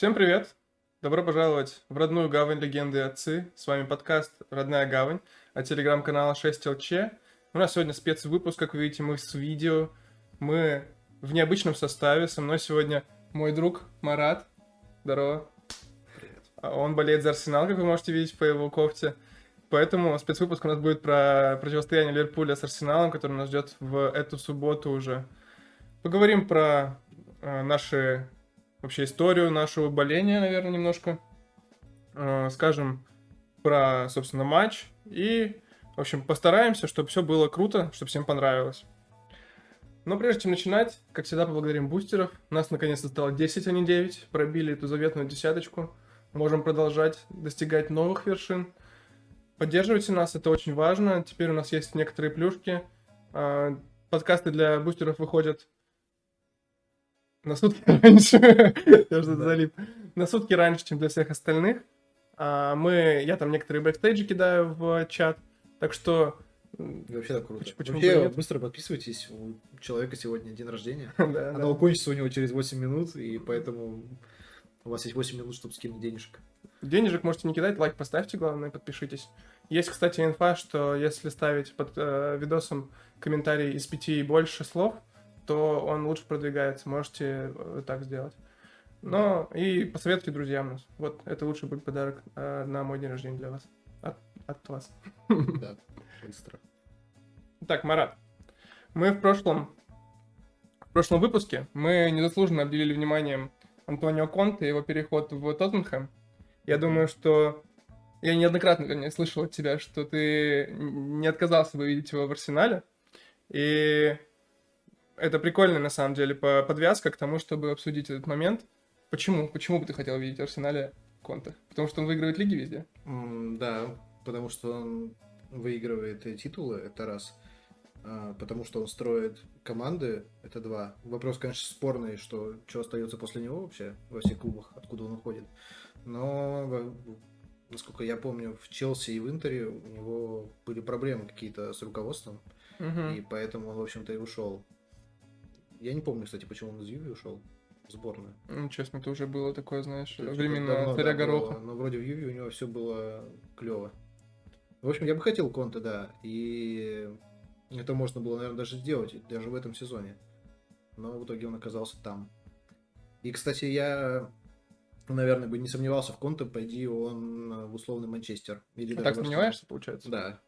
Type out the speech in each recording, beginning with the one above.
Всем привет! Добро пожаловать в родную гавань легенды и отцы. С вами подкаст «Родная гавань» от телеграм-канала 6ЛЧ. У нас сегодня спецвыпуск, как вы видите, мы с видео. Мы в необычном составе. Со мной сегодня мой друг Марат. Здорово. Привет. А Он болеет за Арсенал, как вы можете видеть по его кофте. Поэтому спецвыпуск у нас будет про противостояние Ливерпуля с Арсеналом, который нас ждет в эту субботу уже. Поговорим про э, наши вообще историю нашего боления, наверное, немножко. Э, скажем про, собственно, матч. И, в общем, постараемся, чтобы все было круто, чтобы всем понравилось. Но прежде чем начинать, как всегда, поблагодарим бустеров. Нас наконец-то стало 10, а не 9. Пробили эту заветную десяточку. Можем продолжать достигать новых вершин. Поддерживайте нас, это очень важно. Теперь у нас есть некоторые плюшки. А, Подкасты для бустеров выходят на сутки раньше. Я Да. залип. На сутки раньше, чем для всех остальных. А, Мы, я там некоторые бэкстейджи кидаю в чат. Так что, И Вообще так круто. Почему- Вообще, быстро подписывайтесь. У человека сегодня день рождения. да, Оно да. закончится у него через 8 минут, и поэтому у вас есть 8 минут, чтобы скинуть денежек. Денежек можете не кидать, лайк поставьте, главное, подпишитесь. Есть, кстати, инфа, что если ставить под э, видосом комментарий из пяти и больше слов, то он лучше продвигается. Можете э, так сделать. Но и посоветуйте друзьям нас. Вот, это лучший будет подарок э, на мой день рождения для вас. От, от вас. Да, быстро. Так, Марат, мы в прошлом, в прошлом выпуске мы незаслуженно обделили вниманием Антонио Конте и его переход в Тоттенхэм. Я думаю, что я неоднократно, вернее, слышал от тебя, что ты не отказался бы видеть его в Арсенале. И это прикольная, на самом деле, по- подвязка к тому, чтобы обсудить этот момент. Почему? Почему бы ты хотел видеть в Арсенале Конте? Потому что он выигрывает лиги везде. М, Да, потому что он выигрывает титулы, это раз. А, Потому что он строит команды, это два. Вопрос, конечно, спорный, что что остается после него вообще во всех клубах, откуда он уходит. Но, насколько я помню, в Челси и в Интере у него были проблемы какие-то с руководством, Мгм. и поэтому он, в общем-то, и ушел. Я не помню, кстати, почему он из Юви ушел в сборную. Ну, честно, это уже было такое, знаешь, Это временно давно, царя да, Гороха. было, но вроде в Юве у него все было клево. В общем, я бы хотел Конте, да. И это можно было, наверное, даже сделать, даже в этом сезоне. Но в итоге он оказался там. И, кстати, я, наверное, бы не сомневался в Конте, пойди он в условный Манчестер. Или А даже так сомневаешься, получается? Да.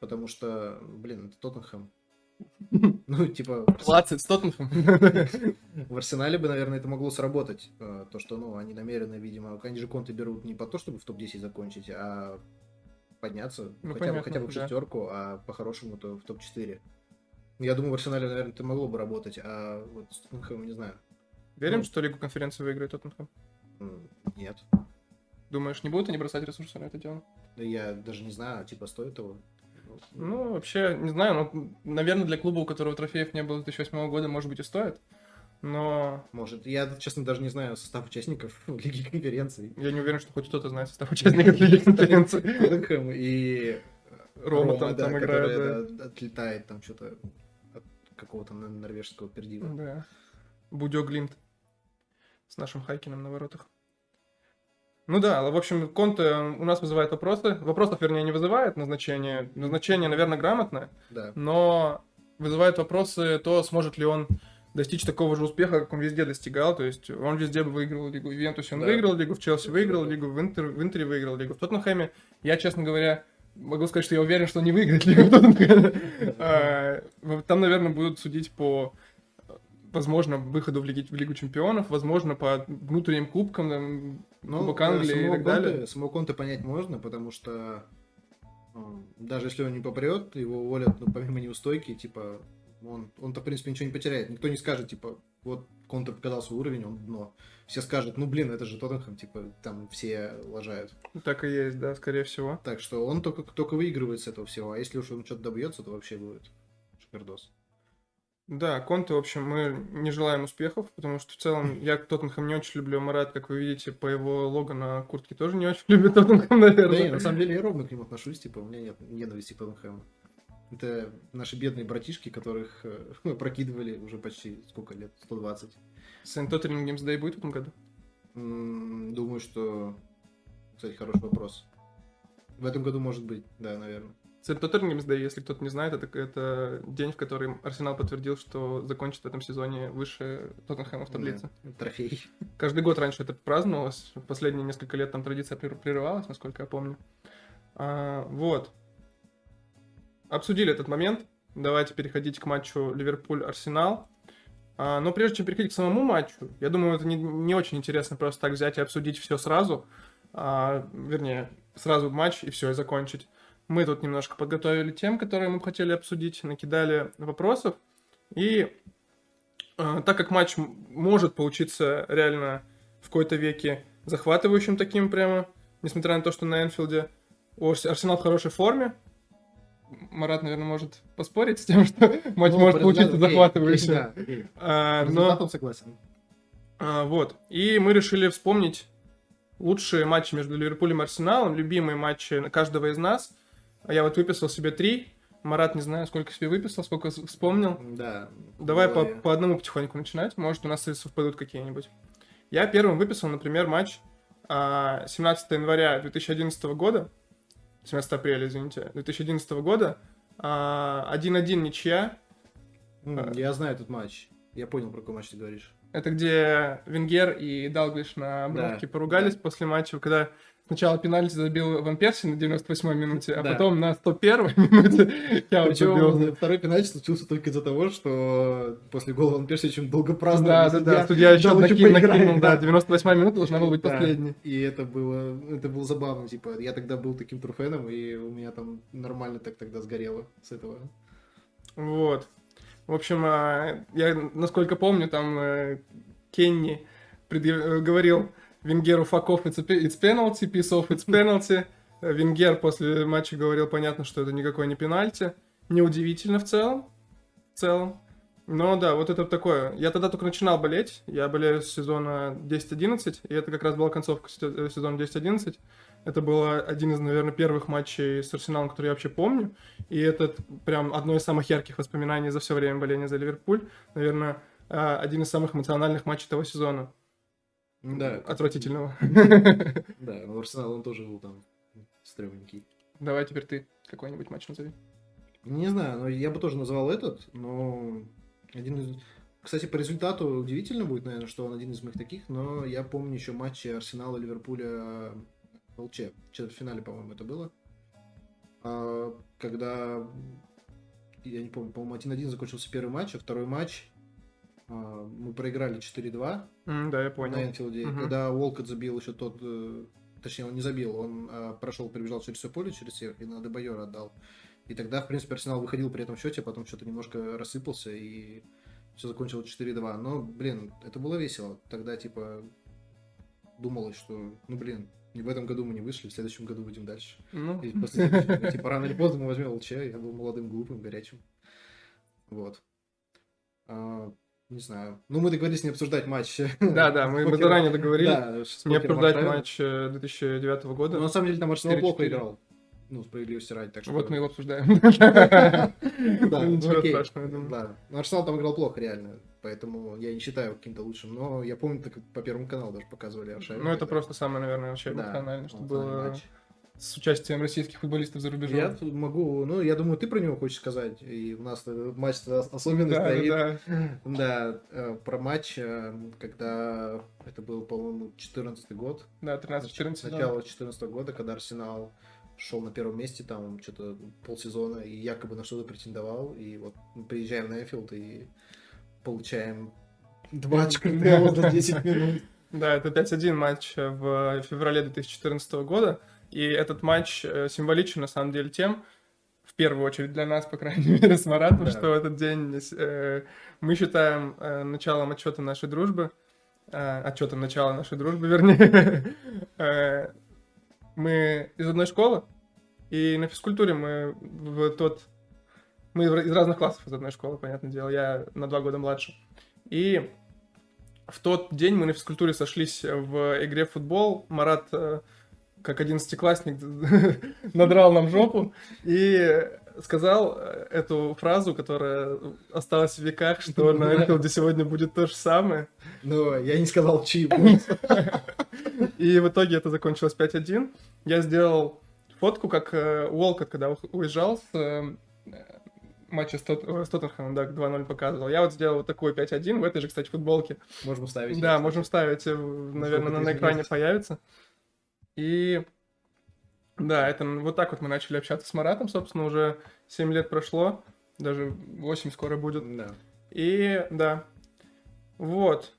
Потому что, блин, это Тоттенхэм. Ну, типа, 20 с в Арсенале бы, наверное, это могло сработать. э, То, что, ну, они намеренно, видимо, они же конты берут не по то, чтобы в топ-10 закончить, а подняться Ну, хотя, понятно, бы, хотя бы в да. шестерку, а по-хорошему то в топ-4. Я думаю, в Арсенале, наверное, это могло бы работать, а вот с Тоттенхэмом не знаю. Верим, Ну. что Лигу конференции выиграет Тоттенхэм? Нет. Думаешь, не будут они бросать ресурсы на это дело? Да Я даже не знаю, типа, стоит того. Ну, Ну, вообще, не знаю, но, наверное, для клуба, у которого трофеев не было с 2008 года, может быть, и стоит. Но Может, я, честно, даже не знаю состав участников Лиги конференций. я не уверен, что хоть кто-то знает состав участников Лиги конференции. И Рома там- там играет, отлетает там что-то от какого-то норвежского пердила. Да. Будё Глинт с нашим Хайкином на воротах. Ну да, в общем, Конте у нас вызывает вопросы. Вопросов, вернее, не вызывает назначение. Назначение, наверное, грамотное. Да. но вызывает вопросы то, сможет ли он достичь такого же успеха, как он везде достигал. То есть он везде бы выиграл лигу. В Ювентусе он Да. выиграл лигу, в Челси выиграл лигу, в, Интер, в Интере выиграл лигу. В Тоттенхэме, я, честно говоря, могу сказать, что я уверен, что он не выиграет лигу в Тоттенхэме. А, Там, наверное, будут судить по возможно, выходу в, Лиги- в Лигу Чемпионов, возможно, по внутренним кубкам, там, Кубок э, Англии и так Конте- далее. Самого Конте понять можно, потому что м, даже если он не попрет, его уволят, ну, помимо неустойки, типа, он, он-то, в принципе, ничего не потеряет. Никто не скажет, типа, вот Конте показал свой уровень, он дно. Все скажут, ну, блин, это же Тоттенхэм, типа, там все лажают. Так и есть, да, скорее всего. Так что он только, только выигрывает с этого всего, а если уж он что-то добьется, то вообще будет шикардос. Да, Конте, в общем, мы не желаем успехов, потому что в целом я Тоттенхэм не очень люблю. Марат, как вы видите, по его лого на куртке тоже не очень любит Тоттенхэм, Да наверное. не, на самом деле я ровно к ним отношусь, типа, у меня нет ненависти к Тоттенхэму. Это наши бедные братишки, которых э, прокидывали уже почти сколько лет? 120. Сент Тоттенхэм Геймс Дэй будет в этом году? Думаю, что... Кстати, хороший вопрос. В этом году может быть, да, наверное. Это Тоттенгемс Day, если кто-то не знает, это, это день, в который Арсенал подтвердил, что закончит в этом сезоне выше Тоттенхэма в таблице. Да, Трофей. Каждый год раньше это праздновалось, последние несколько лет там традиция прер- прерывалась, насколько я помню. А, вот. Обсудили этот момент. Давайте переходить к матчу Ливерпуль-Арсенал. А, но прежде чем переходить к самому матчу, я думаю, это не, не очень интересно просто так взять и обсудить все сразу. А, вернее, сразу матч и все, и закончить. Мы тут немножко подготовили тем, которые мы хотели обсудить, накидали вопросов. И э, так как матч может получиться реально в какой-то веке захватывающим таким прямо, несмотря на то, что на Энфилде Арсенал в хорошей форме, Марат, наверное, может поспорить с тем, что матч Ну, может по получиться захватывающим. да. А, но- согласен. а, вот. И мы решили вспомнить лучшие матчи между Ливерпулем и Арсеналом, любимые матчи каждого из нас. А Я вот выписал себе три. Марат, не знаю, сколько себе выписал, сколько вспомнил. Да. Давай по, по одному потихоньку начинать. Может, у нас совпадут какие-нибудь. Я первым выписал, например, матч а, 17 января 2011 года. 17 апреля, извините, 2011 года. а, 1-1 ничья. М, а. Я знаю этот матч. Я понял, про какой матч ты говоришь. Это где Венгер и Далглиш на бровке Да, поругались да. после матча, когда сначала пенальти забил Ван Перси на 98-й минуте, а Да. потом на 101-й минуте я. Причем второй пенальти случился только из-за того, что после гола он Перси очень долго праздновал. Да, да, да, судья еще накинул, накинул, да, 98-я минута должна была быть Да. последней. И это было, это было забавно, типа, я тогда был таким турфеном, и у меня там нормально так тогда сгорело с этого. Вот. В общем, а, я, насколько помню, там э, Кенни предъяв- э, говорил Венгеру off, it's, penalty, piece off, it's penalty. Э, Венгер после матча говорил, понятно, что это никакой не пенальти. Неудивительно в целом. В целом. Но да, вот это такое. Я тогда только начинал болеть. Я болею с сезона 10-11, и это как раз была концовка э, сезона 10-11. Это был один из, наверное, первых матчей с Арсеналом, который я вообще помню. И это прям одно из самых ярких воспоминаний за все время боления за Ливерпуль. Наверное, один из самых эмоциональных матчей того сезона. Да. Отвратительного. Да, но Арсенал он тоже был там стрёмненький. Давай теперь ты какой-нибудь матч назови. Не знаю, но я бы тоже назвал этот, но один из... Кстати, по результату удивительно будет, наверное, что он один из моих таких, но я помню еще матчи Арсенала Ливерпуля в ЛЧ. В четвертьфинале, по-моему, это было. А, Когда, я не помню, по-моему, 1-1 закончился первый матч, а второй матч мы проиграли 4-2 М, да, я на понял. Энфилде, Мгм. когда Уолкот забил еще тот, э, точнее, он не забил, он а, прошел, перебежал через все поле, через всех, и на Дебайора отдал. И тогда, в принципе, Арсенал выходил при этом счете, а потом что-то немножко рассыпался, и все закончилось 4-2. Но, блин, это было весело. Тогда, типа, думалось, что, ну, блин, не в этом году мы не вышли, в следующем году будем дальше. Ну, И после следующего, типа, рано или поздно мы возьмем ЛЧ, я был молодым, глупым, горячим. Вот. Не знаю. Ну, мы договорились не обсуждать матч. да, да, мы, заранее договорились Да, не обсуждать матч э, 2009 года. Но на самом деле там Арсенал 4-4. плохо играл. Ну, справедливости ради, так что... Вот мы его обсуждаем. Да, Ничего страшного, думаю. Арсенал там играл плохо, реально. Поэтому я не считаю каким-то лучшим. Но я помню, так по Первому каналу даже показывали Аршавина. Ну, это просто самое, наверное, вообще Да, эмоциональное, что было. С участием российских футболистов за рубежом. Я могу... Ну, я думаю, ты про него хочешь сказать. И у нас этот матч особенно Да, стоит. да, Да, э, про матч, э, когда это был, по-моему, 14 год. да, 13-14 сезон. Начало 14 года, когда Арсенал шел на первом месте, там что-то полсезона, и якобы на что-то претендовал. И вот мы приезжаем на Эфилд и получаем два очка за 10 минут. Да, это 5-1 матч в феврале 2014 года. И этот матч э, символичен, на самом деле, тем, в первую очередь для нас, по крайней мере, с Маратом, Да. что этот день э, мы считаем э, началом отчета нашей дружбы, э, отчетом начала нашей дружбы, вернее. Э, Мы из одной школы, и на физкультуре мы в тот... Мы из разных классов из одной школы, понятное дело, я на два года младше. И в тот день мы на физкультуре сошлись в игре в футбол. Марат, э, как одиннадцатиклассник, надрал нам жопу. И сказал э, эту фразу, которая осталась в веках, что на Энфилде сегодня будет то же самое. Но я не сказал, чьи И в итоге это закончилось 5-1. Я сделал фотку, как э, Уолкот, когда уезжал с э, матча с, Тот- с Тоттенхэмом, да, 2-0 показывал. Я вот сделал вот такой 5-1 в этой же, кстати, футболке. Можем ставить. Да, можем ставить, наверное, на экране появится. И да, это вот так вот мы начали общаться с Маратом, собственно, уже 7 лет прошло, даже 8 скоро будет. Да. И да, вот.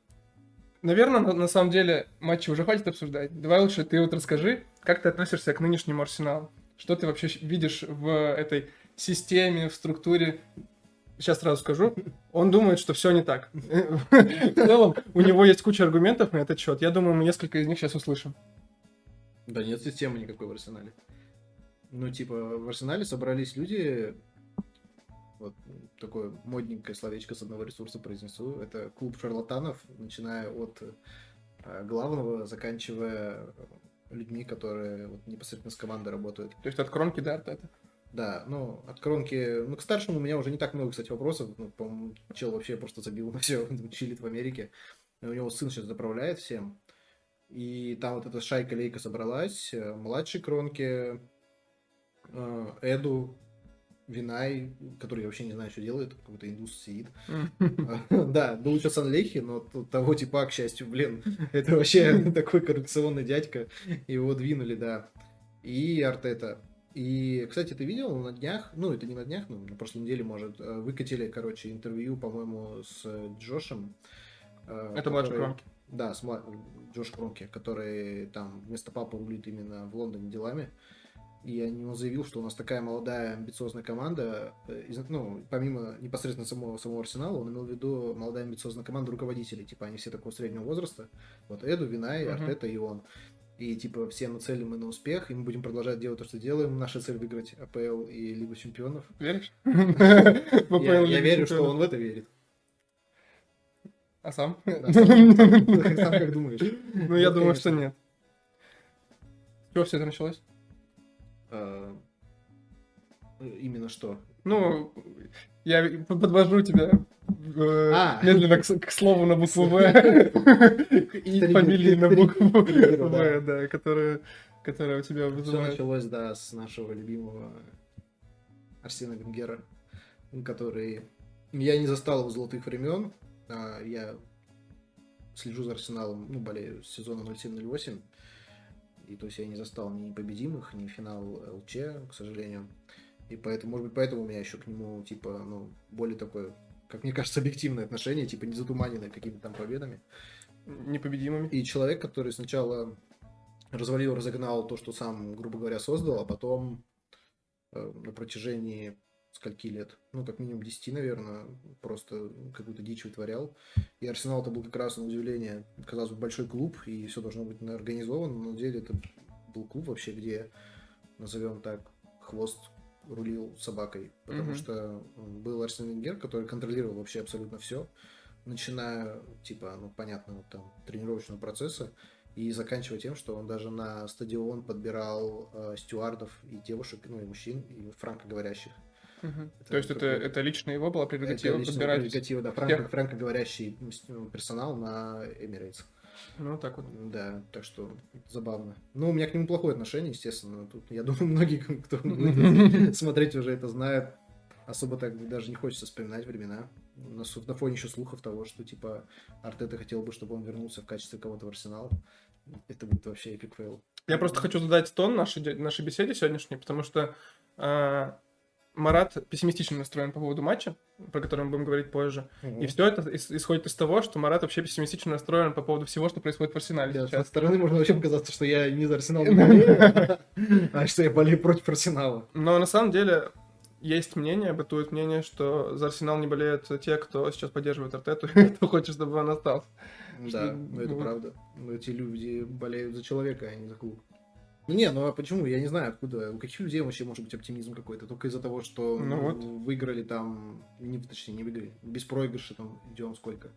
Наверное, на, на самом деле матчи уже хватит обсуждать. Давай лучше ты вот расскажи, как ты относишься к нынешнему Арсеналу? Что ты вообще видишь в этой системе, в структуре? Сейчас сразу скажу. Он думает, что все не так. В целом, у него есть куча аргументов на этот счет. Я думаю, мы несколько из них сейчас услышим. Да нет системы никакой в Арсенале. Ну, типа, в Арсенале собрались люди, вот такое модненькое словечко с одного ресурса произнесу, это клуб шарлатанов, начиная от э, главного, заканчивая людьми, которые вот, непосредственно с командой работают. То есть от кромки до Артета. Да, ну, от кромки... Ну, к старшему у меня уже не так много, кстати, вопросов. Ну, по-моему, чел вообще просто забил на все, чилит в Америке. И у него сын сейчас заправляет всем. И там вот эта шайка-лейка собралась. э, Младший кромки, э, Эду, Винай, который я вообще не знаю, что делает, какой-то индус сидит. Да, был еще Санлехи, но того типа, к счастью, блин, это вообще такой коррупционный дядька. Его двинули, да. И Артета. И, кстати, ты видел на днях, ну, это не на днях, ну, на прошлой неделе, может, э, выкатили, короче, интервью, по-моему, с э, Джошем. э, Это младший кромки. Да, с мла- Джош Кромки, который там вместо папы рулит именно в Лондоне делами. И он заявил, что у нас такая молодая, амбициозная команда, э, ну, помимо непосредственно самого, самого Арсенала, он имел в виду молодая, амбициозная команда руководителей, типа, они все такого среднего возраста, вот Эду, Винай, Мгм. Артета и он. И, типа, все нацелены на успех, и мы будем продолжать делать то, что делаем. Наша цель выиграть АПЛ и Лигу Чемпионов. Веришь? Я верю, что он в это верит. А сам? Да, сам, сам- сам как думаешь? Ну, я Вот, думаю, что нет. С чего все это началось? А, Именно что? Ну, я подвожу тебя э, А. медленно к, слову на букву В и фамилии на букву В, да. которая которая у тебя Все вызывает. началось, да, с нашего любимого Арсена Венгера, который... Я не застал его золотых времен, а я слежу за Арсеналом, ну, болею с сезона 07-08, и то есть я не застал ни непобедимых, ни финал ЛЧ, к сожалению. И поэтому, может быть, поэтому у меня еще к нему, типа, ну, более такое, как мне кажется, объективное отношение, типа, не затуманенное какими-то там победами. Непобедимыми. И человек, который сначала развалил, разогнал то, что сам, грубо говоря, создал, а потом э, на протяжении скольки лет, ну, как минимум 10, наверное, просто какую-то дичь вытворял. И Арсенал это был как раз, на удивление, казалось бы, большой клуб, и все должно быть организовано, но на деле это был клуб вообще, где, назовем так, хвост рулил собакой, потому Мгм. что был Арсен Венгер, который контролировал вообще абсолютно все, начиная, типа, ну, понятно, вот там, тренировочного процесса, и заканчивая тем, что он даже на стадион подбирал э, стюардов и девушек, ну, и мужчин, и франкоговорящих. Это То есть это, такой- это лично его была прерогатива Это подбирать? прерогатива, да, франко- франкоговорящий м, персонал на Emirates. Ну, так вот. Да, так что забавно. Ну, у меня к нему плохое отношение, естественно. Тут, я думаю, многие, кто будет смотреть, уже это знают. Особо так даже не хочется вспоминать времена. На, на фоне еще слухов того, что, типа, Артета хотел бы, чтобы он вернулся в качестве кого-то в Арсенал. Это будет вообще epic fail. Я просто хочу задать тон нашей, нашей беседе сегодняшней, потому что а, Марат пессимистично настроен по поводу матча, про который мы будем говорить позже. И все это ис- исходит из того, что Марат вообще пессимистично настроен по поводу всего, что происходит в Арсенале Да, со сейчас. стороны можно вообще показаться, что я не за Арсенал болею, а что я болею против Арсенала. Но на самом деле есть мнение, бытует мнение, что за Арсенал не болеют те, кто сейчас поддерживает Артету, кто хочет, чтобы он остался. Да, это правда. Эти люди болеют за человека, а не за клуб. Ну не, ну а почему? Я не знаю, откуда. У каких людей вообще может быть оптимизм какой-то? Только из-за того, что Ну вот. выиграли там, не, точнее, не выиграли, без проигрыша там идем сколько?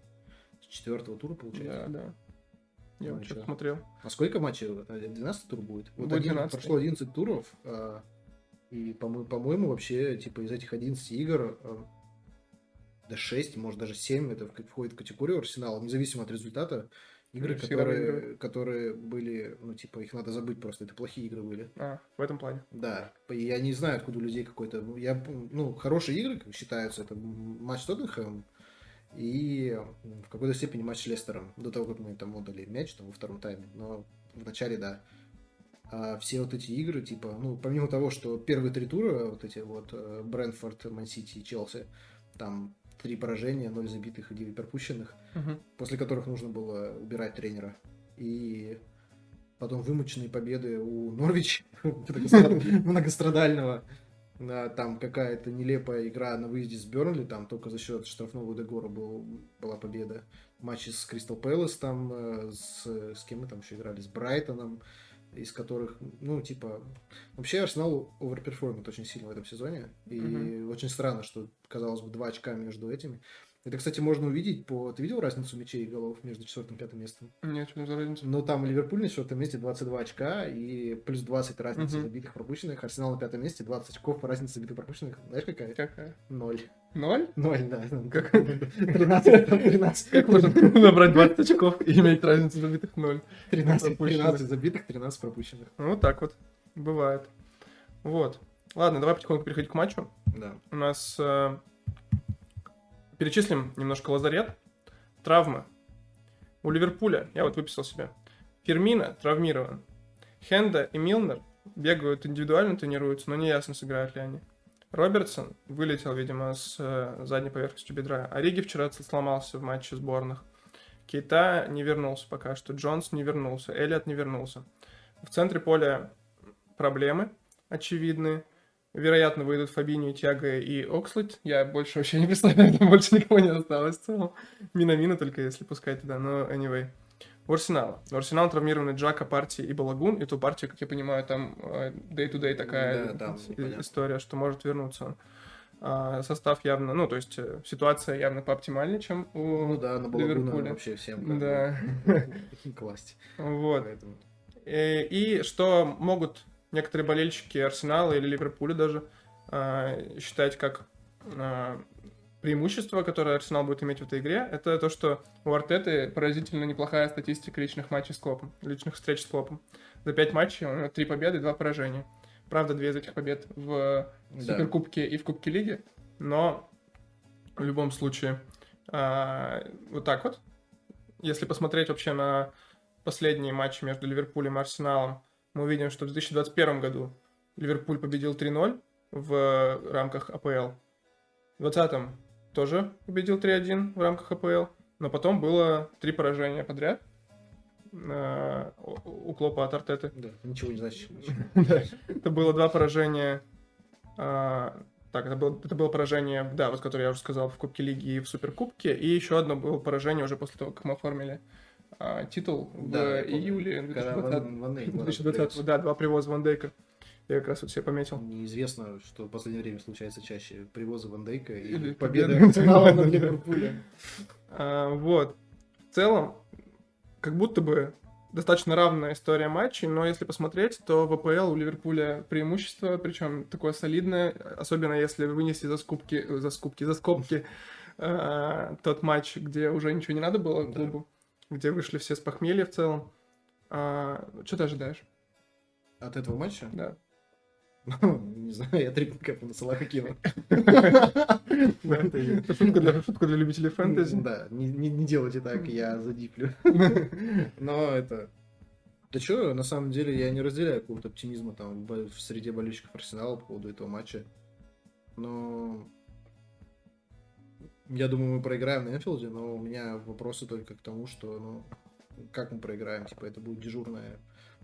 С четвертого тура получается? Да, да. Я Ну, что-то смотрел. А сколько матчей? 12 тур будет? Вот Будет один- 12. прошло 11 туров, а И, по-мо- по-моему, вообще, типа, из этих 11 игр, э, да 6, может, даже 7, это входит в категорию Арсенала, независимо от результата. Игры, которые, которые были, ну, типа, их надо забыть просто, это плохие игры были. А, в этом плане. Да, я не знаю, откуда у людей какой-то... ну, Я, ну, хорошие игры как считаются. Это матч с Тоттенхэмом и в какой-то степени матч с Лестером. До того, как мы там отдали мяч там, во втором тайме. Но в начале, да. А все вот эти игры, типа, ну, помимо того, что первые три тура, вот эти вот, э, Брэнфорд, Ман-Сити и Челси, там три поражения, ноль забитых и девять пропущенных, Мгм. после которых нужно было убирать тренера. И потом вымученные победы у Норвич, многостра- многострадального. Там какая-то нелепая игра на выезде с Бернли, там только за счет штрафного Эдегора был, была победа. Матчи с Кристал Пэлас, там э, с, с кем мы там еще играли, с Брайтоном, из которых, ну, типа... Вообще Арсенал оверперформит очень сильно в этом сезоне. И Мгм. очень странно, что, казалось бы, два очка между этими. Это, кстати, можно увидеть по... Ты видел разницу мячей и голов между четвертым и пятым местом? Нет, что за разница? Ну, там Ливерпуль на четвертом месте 22 очка и плюс 20 разницы Мгм. забитых пропущенных. Арсенал на пятом месте 20 очков по разнице забитых пропущенных. Знаешь, какая? Какая? Ноль. Ноль? Ноль, да. Как? 13, 13. Как можно набрать 20 очков и иметь разницу забитых ноль? 13, пропущенных? 13 забитых, 13 пропущенных. Ну, вот так вот. Бывает. Вот. Ладно, давай потихоньку переходить к матчу. Да. У нас э, перечислим немножко лазарет. Травмы. У Ливерпуля, я вот выписал себе. Фермина травмирован. Хенда и Милнер бегают индивидуально, тренируются, но не ясно, сыграют ли они. Робертсон вылетел, видимо, с э, задней поверхностью бедра. Ориги вчера сломался в матче сборных. Кейта не вернулся пока что. Джонс не вернулся. Эллиот не вернулся. В центре поля проблемы очевидные. Вероятно, выйдут Фабинho, Тяга и Окслет. Я больше вообще не представляю, там больше никого не осталось в целом. Мина-мина только если пускать туда, но anyway. У Арсенала. У Арсенала травмированы Джака, Партии и Балагун. И ту партию, как я понимаю, там э, day-to-day такая Да, непонятно. история, что может вернуться он. А, состав явно, ну, то есть э, ситуация явно пооптимальнее, чем у Ну да, на Ливерпуля. вообще всем Да. класть. Вот. Поэтому... Э, И что могут некоторые болельщики Арсенала или Ливерпуля даже а, считать как а, преимущество, которое Арсенал будет иметь в этой игре, это то, что у Артеты поразительно неплохая статистика личных матчей с Клопом, личных встреч с Клопом. За пять матчей у него три победы и два поражения. Правда, две из этих побед в Да. Суперкубке и в Кубке Лиги, но в любом случае а, вот так вот. Если посмотреть вообще на последние матчи между Ливерпулем и Арсеналом, мы увидим, что в 2021 году Ливерпуль победил 3-0 в рамках АПЛ. В 2020 тоже победил 3-1 в рамках АПЛ, но потом было три поражения подряд э, у Клопа от Артеты. Да, ничего не значит. Это было два поражения. а, так, это было, это было поражение, да, вот которое я уже сказал, в Кубке Лиги и в Суперкубке. И еще одно было поражение уже после того, как мы оформили а, титул в Да, помню. июле Когда 2020, Ван- Ван Дейк 2020 да, два привоза Ван Дейка. Я как раз вот себе пометил. Неизвестно, что в последнее время случается чаще. Привозы Ван Дейка и Или победы Арсенала над. Ливерпулем. Вот. В целом, как будто бы достаточно равная история матчей, но если посмотреть, то в АПЛ у Ливерпуля преимущество, причем такое солидное, особенно если вынести за скупки, за скупки, за скобки а, тот матч, где уже ничего не надо было клубу, где вышли все с похмелья в целом. А, что ты ожидаешь? От этого матча? Да. Ну, Не знаю, я трипл кэп на Салаха кинул. Это шутка для, любителей фэнтези. Да, не, делайте так, я задиплю. Но это... Да что, на самом деле, я не разделяю какого-то оптимизма там в в среде болельщиков Арсенала по поводу этого матча. Но я думаю, мы проиграем на Энфилде, но у меня вопросы только к тому, что, ну, как мы проиграем, типа, это будет дежурная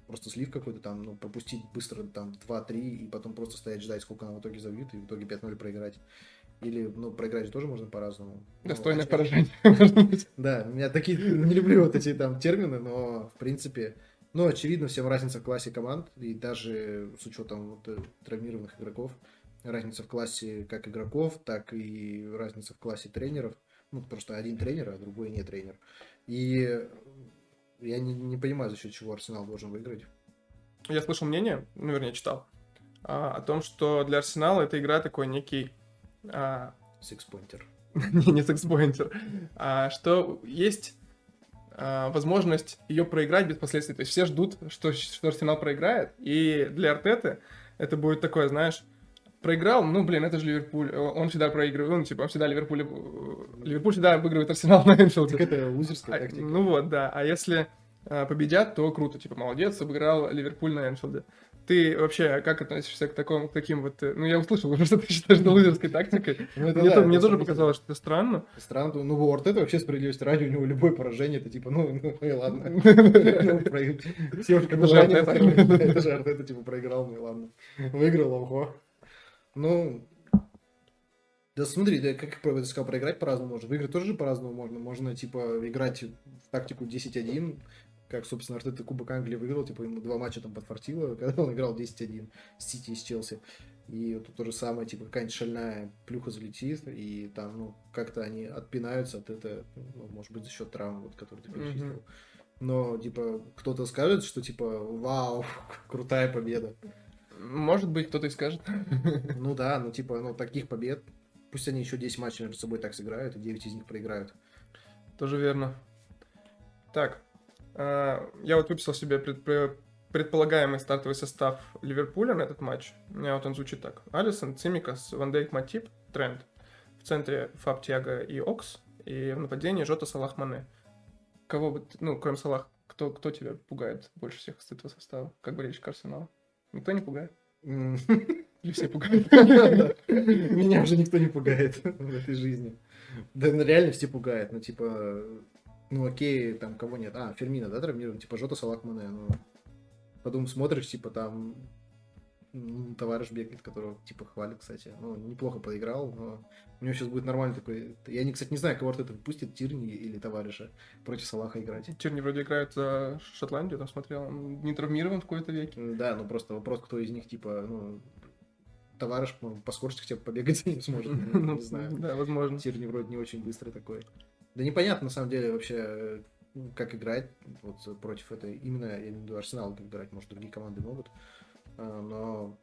просто слив какой-то там, ну, пропустить быстро там 2-3 и потом просто стоять ждать, сколько она в итоге забьют, и в итоге 5-0 проиграть. Или, ну, проиграть же тоже можно по-разному. Ну, Достойное оч- поражение. да, я такие не люблю вот эти там термины, но в принципе, ну, очевидно, всем разница в классе команд, и даже с учетом вот, э, травмированных игроков, разница в классе как игроков, так и разница в классе тренеров. Ну, потому что один тренер, а другой не тренер. И я не, не понимаю, за счет чего Арсенал должен выиграть. Я слышал мнение, ну, вернее, читал, а, о том, что для Арсенала эта игра такой некий... А, Сикспоинтер. не, не секспоинтер, а что есть а, возможность ее проиграть без последствий. То есть все ждут, что, что Арсенал проиграет, и для Артеты это будет такое, знаешь, проиграл, ну, блин, это же Ливерпуль, он всегда проигрывает, ну, типа, он всегда Ливерпуль, Ливерпуль всегда выигрывает Арсенал на Энфилде. Так это лузерская А, тактика. ну вот, да, а если а, победят, то круто, типа, молодец, обыграл Ливерпуль на Энфилде. Ты вообще как относишься к, такому, к таким вот... э, Ну, я услышал уже, что ты считаешь это лузерской тактикой. Ну, это Мне, это тоже показалось, что это странно. Странно, ну, у Артета вообще справедливости ради, у него любое поражение, это типа, ну, ну и ладно. Все уже Это же. Это же типа, проиграл, ну и ладно. Выиграл, ого. Ну, да смотри, да как я сказал, проиграть по-разному можно. Выиграть тоже по-разному можно. Можно, типа, играть в тактику 10-1, как, собственно, Артета Кубок Англии выиграл, типа, ему два матча там подфартило, когда он играл 10-1 с Сити и с Челси. И тут то же самое, типа, какая-нибудь шальная плюха залетит, и там, ну, как-то они отпинаются от этого, ну, может быть, за счет травм, вот, который ты перечислил. Мгм. Но, типа, кто-то скажет, что, типа, вау, крутая победа. Может быть, кто-то и скажет. Ну да, ну, типа, ну, таких побед, пусть они еще 10 матчей между собой так сыграют, и 9 из них проиграют. Тоже верно. Так, а, я вот выписал себе предпре- предполагаемый стартовый состав Ливерпуля на этот матч. У меня вот он звучит так. Алисон, Цимикас, Ван Дейк, Матип, Трент. В центре Фаб, Тиаго и Окс. И в нападении Жота, Салах, Мане. Кого бы, ну, кроме Салах, кто, кто тебя пугает больше всех из этого состава? Как болельщик Арсенала? Никто не пугает? Или все пугают? Меня уже никто не пугает в этой жизни. Да, ну, реально все пугает. Ну, типа, ну, окей, там кого нет. А, Фермина, да, травмирован? Типа, Жота Салах Мане. Ну, потом смотришь, типа, там товарищ бегает, которого, типа, хвалит, кстати. Ну, неплохо поиграл, но у него сейчас будет нормальный такой... Я, не, кстати, не знаю, кого это выпустит, Тирни или товарища против Салаха играть. Тирни вроде играет за Шотландию, там смотрел. Он не травмирован в какой-то веке. Да, ну просто вопрос, кто из них, типа, ну, товарищ ну, по скорости хотя бы побегать ним сможет, ну, не знаю. Да, возможно. Тирни вроде не очень быстрый такой. Да непонятно, на самом деле, вообще, как играть вот против этой, именно, я имею в виду, Арсенал, как играть, может, другие команды могут, но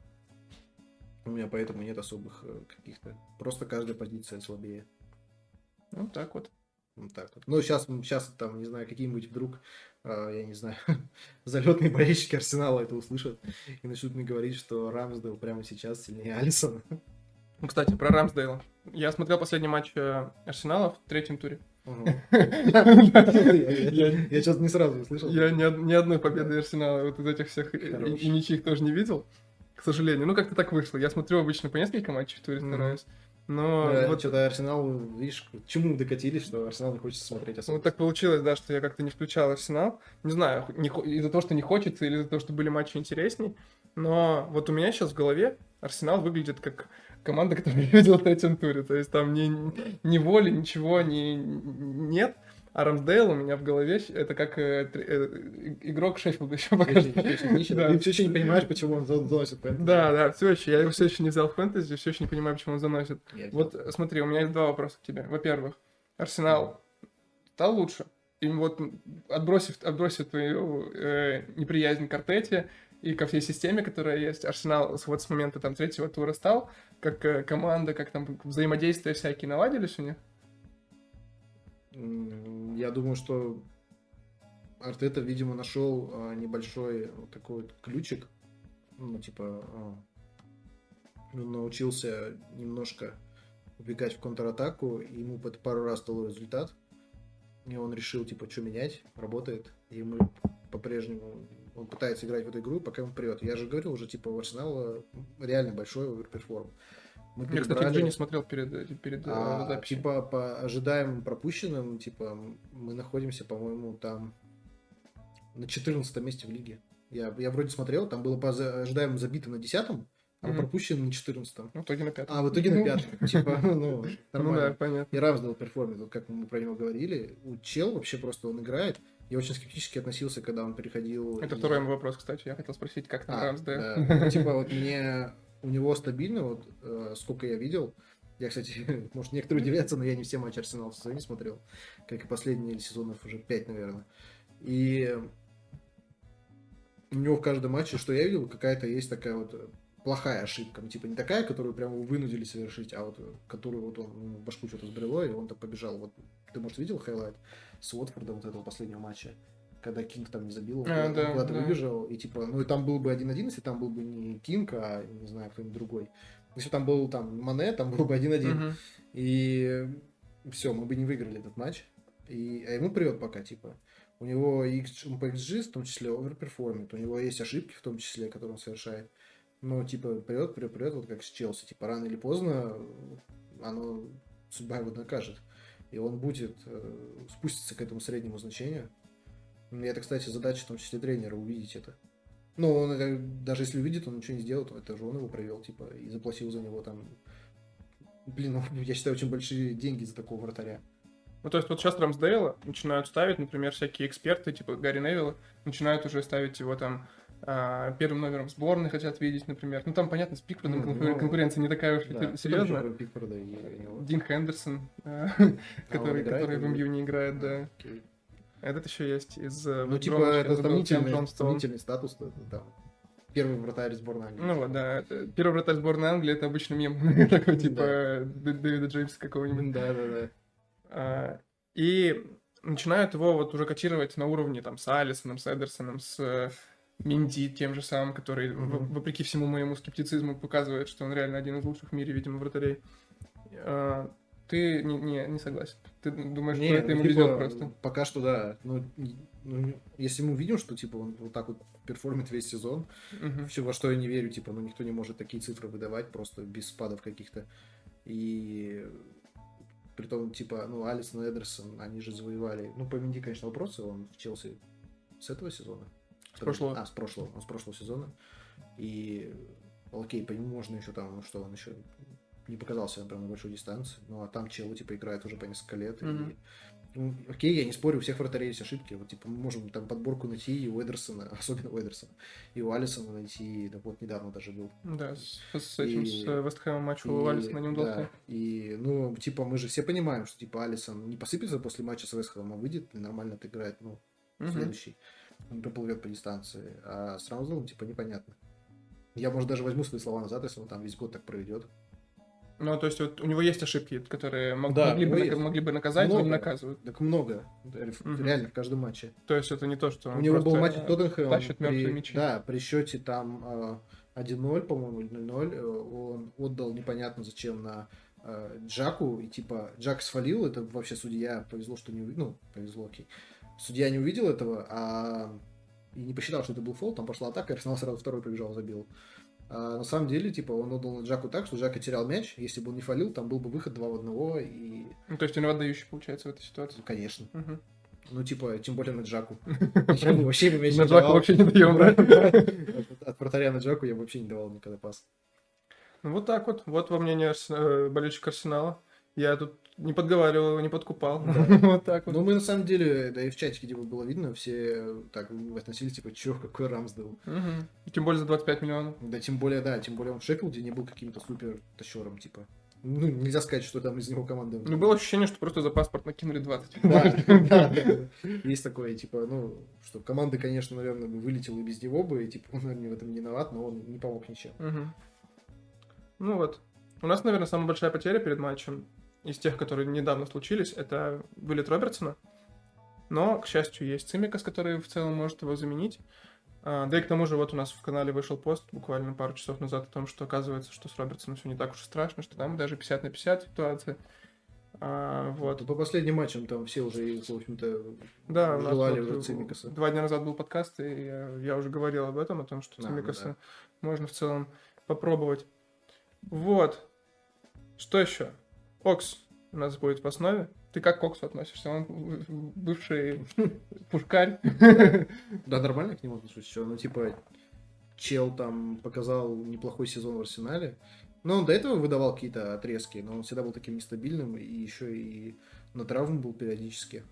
у меня поэтому нет особых э, каких-то, просто каждая позиция слабее. Ну, так вот. Вот так вот. Ну, сейчас, сейчас там, не знаю, какие-нибудь вдруг, а, я не знаю, залетные болельщики Арсенала это услышат и начнут мне говорить, что Рамсдейл прямо сейчас сильнее Алисона. Ну, Кстати, про Рамсдейла. Я смотрел последний матч э, Арсенала в третьем туре. Я сейчас не сразу услышал. я ни, од- ни одной победы Арсенала вот из этих всех и, Хорош. и ничьих тоже не видел, к сожалению. Ну, как-то так вышло. Я смотрю обычно по несколько матчей в туре стараюсь. Но Да, вот, что-то Арсенал, видишь, к чему докатились, что Арсенал не хочется смотреть особо. вот так получилось, да, что я как-то не включал Арсенал. Не знаю, не из-за того, что не хочется, или из-за того, что были матчи интересней. Но вот у меня сейчас в голове Арсенал выглядит как команда, которую я видел в третьем туре. То есть там ни, ни воли, ничего ни, нет. А Рамсдейл у меня в голове это как э, э, игрок Шеффилда еще пока что. Да. Ты все еще не понимаешь, почему он за- заносит фэнтези. Да, да, все еще. Я его все еще не взял в фэнтези, все еще не понимаю, почему он заносит. Вот смотри, у меня есть два вопроса к тебе. Во-первых, Арсенал стал лучше. И вот отбросив, отбросив твою э, неприязнь к Артете и ко всей системе, которая есть, Арсенал вот с момента там третьего тура стал, как э, команда, как там взаимодействия всякие наладились у них. Я думаю, что Артета, видимо, нашел а, небольшой вот такой вот ключик. Ну, типа, он научился немножко убегать в контратаку, и ему под пару раз дало результат. И он решил, типа, что менять, работает. И ему по-прежнему он пытается играть в эту игру, пока ему прет. Я же говорил уже, типа, у Арсенала реально большой оверперформ. Мы Я, кстати, уже не смотрел перед, э, перед э, а, записью. типа по ожидаемым пропущенным, типа мы находимся, по-моему, там на 14 месте в лиге. Я, я вроде смотрел, там было по ожидаемым забито на 10 а Мгм. пропущено на 14 Ну, в итоге на пятом. А в итоге на 5 Типа, ну, Ну да, нормально. понятно. И Рамсдейл перформит, вот как мы про него говорили. У Чел вообще просто он играет. Я очень скептически относился, когда он переходил... Это из- второй мой вопрос, кстати. Я хотел спросить, как там а, Рамсдейл. да. Ну, типа, вот мне у него стабильно, вот э, сколько я видел. Я, кстати, может, некоторые удивятся, но я не все матчи Арсенала в сезоне смотрел. Как и последние сезонов, уже 5, наверное. И у него в каждом матче, что я видел, какая-то есть такая вот плохая ошибка. Ну, типа, не такая, которую прямо вынудили совершить, а вот которую вот он в башку что-то сбрело, и он так побежал. Вот ты, может, видел highlight с Уотфордом вот этого последнего матча? Когда Кинг там не забил, он А, куда- да, куда-то да. выбежал, и типа, ну и там был бы 1-1, если там был бы не Кинг, а, не знаю, кто-нибудь другой. Если бы там был там Мане, там был бы 1-1. Мгм. И все, мы бы не выиграли этот матч. И, а ему прет пока, типа. У него X, он по xG в том числе оверперформит, у него есть ошибки в том числе, которые он совершает. Но, типа, прет, прет, прет, вот как с Челси. Типа, рано или поздно оно, судьба его накажет. И он будет э, спуститься к этому среднему значению. И это, кстати, задача в том числе тренера увидеть это. Ну, он даже если увидит, он ничего не сделает, то это же он его провел, типа, и заплатил за него там. Блин, ну, я считаю, очень большие деньги за такого вратаря. Ну, то есть вот сейчас Рамсдейла начинают ставить, например, всякие эксперты, типа Гарри Невилла, начинают уже ставить его там а, первым номером сборной хотят видеть, например. Ну, там, понятно, с Пикфордом конкур- ну, конкуренция не такая уж Да. Серьезная. Пикфорда и? Дин Хендерсон, э, А который, который в МЮ не играет, да. Окей. Этот еще есть из... э, Ну, типа, это сомнительный, статус, там. Первый вратарь сборной Англии. Ну вот, да. это- Первый вратарь сборной Англии это обычно мем такой, типа Дэвида Джеймса какого-нибудь. Да, да, да. А, И начинают его вот уже котировать на уровне там с Алисоном, с Эдерсоном, с э, Минди тем же самым, который, Мгм. вопреки всему моему скептицизму, показывает, что он реально один из лучших в мире, видимо, вратарей. А, Ты не, не, не согласен. Ты думаешь, Не, что это ну, ему типа, везет просто? Пока что да. Ну, и- ну, если мы увидим, что типа он вот так вот перформит весь сезон, Мгм. все во что я не верю, типа, ну никто не может такие цифры выдавать просто без спадов каких-то. И притом, типа, ну, Алисон и Эдерсон, они же завоевали. Ну, по Менди, конечно, вопросы, он в Челси с этого сезона. С прошлого. А, с прошлого, он с прошлого сезона. И окей, по нему можно еще там, ну что, он еще не показался прям на большой дистанции. Ну, а там челы, типа, играют уже по несколько лет. Мгм. И, ну, окей, я не спорю, у всех вратарей есть ошибки. Вот, типа, мы можем там подборку найти и у Эдерсона, особенно у Эдерсона, и у Алисона найти, да вот недавно даже был. Да, с, с этим, И- с э, Вестхэмом матчу И, Алисона не удался. да, и, ну, типа, мы же все понимаем, что, типа, Алисон не посыпется после матча с Вестхэмом, а выйдет и нормально отыграет, ну, Мгм. следующий. Он проплывет по дистанции. А с Раузелом, типа, непонятно. Я, может, даже возьму свои слова назад, если он там весь год так проведет. Ну, то есть вот у него есть ошибки, которые мог- Да, могли, бы, есть. могли бы наказать, но не Много. наказывают. Так много. Мгм. Реально, в каждом матче. То есть это не то, что он У него был матч э, с Тоттенхэмом. тащит при- мячи. Да, при счете там э, 1-0, по-моему, или 0-0, э, он отдал непонятно зачем на э, Джаку, и типа Джак свалил, это вообще судья, повезло, что не увидел, ну, повезло, окей. Судья не увидел этого, а и не посчитал, что это был фол, там пошла атака, и Арсенал сразу второй побежал, забил. А на самом деле, типа, он отдал на Джаку так, что Джака терял мяч, если бы он не фалил, там был бы выход 2 в 1, и, Ну, то есть он отдающий, получается, в этой ситуации. ну, конечно, Мгм. ну, типа, тем более на Джаку. Я бы вообще мяч На Джаку вообще не даем, да? От вратаря на Джаку я бы вообще не давал никогда пас. Ну, вот так вот. Вот во мнение э, болельщик Арсенала. Я тут не подговаривал, его, не подкупал. Вот так вот. Ну, мы на самом деле, да и в чатике типа, было видно, все так относились, типа, чё, какой Рамсдейл. Тем более за 25 миллионов. Да, тем более, да, тем более он в Шеффилде не был каким-то супер тащером, типа. Ну, нельзя сказать, что там из него команда. Ну, было ощущение, что просто за паспорт накинули 20. Да, да. Есть такое, типа, ну, что команда, конечно, наверное, бы вылетела и без него бы, и, типа, он, наверное, в этом не виноват, но он не помог ничем. Ну вот. У нас, наверное, самая большая потеря перед матчем из тех, которые недавно случились, это вылет Робертсона. Но, к счастью, есть Цимикас, который в целом может его заменить. А, да и к тому же вот у нас в канале вышел пост буквально пару часов назад о том, что оказывается, что с Робертсоном все не так уж и страшно, что там даже 50 на 50 ситуация. А, вот. По последним матчам там все уже, в общем-то, Да, желали вот, уже Цимикаса. Два дня назад был подкаст, и я, я уже говорил об этом, о том, что Да, Цимикаса да. можно в целом попробовать. Вот. Что еще? Окс у нас будет в основе. Ты как к Оксу относишься? Он бывший пушкарь. Да, нормально к нему отношусь. Что, ну, типа, чел там показал неплохой сезон в Арсенале. Но он до этого выдавал какие-то отрезки, но он всегда был таким нестабильным, и еще и на травму был периодически.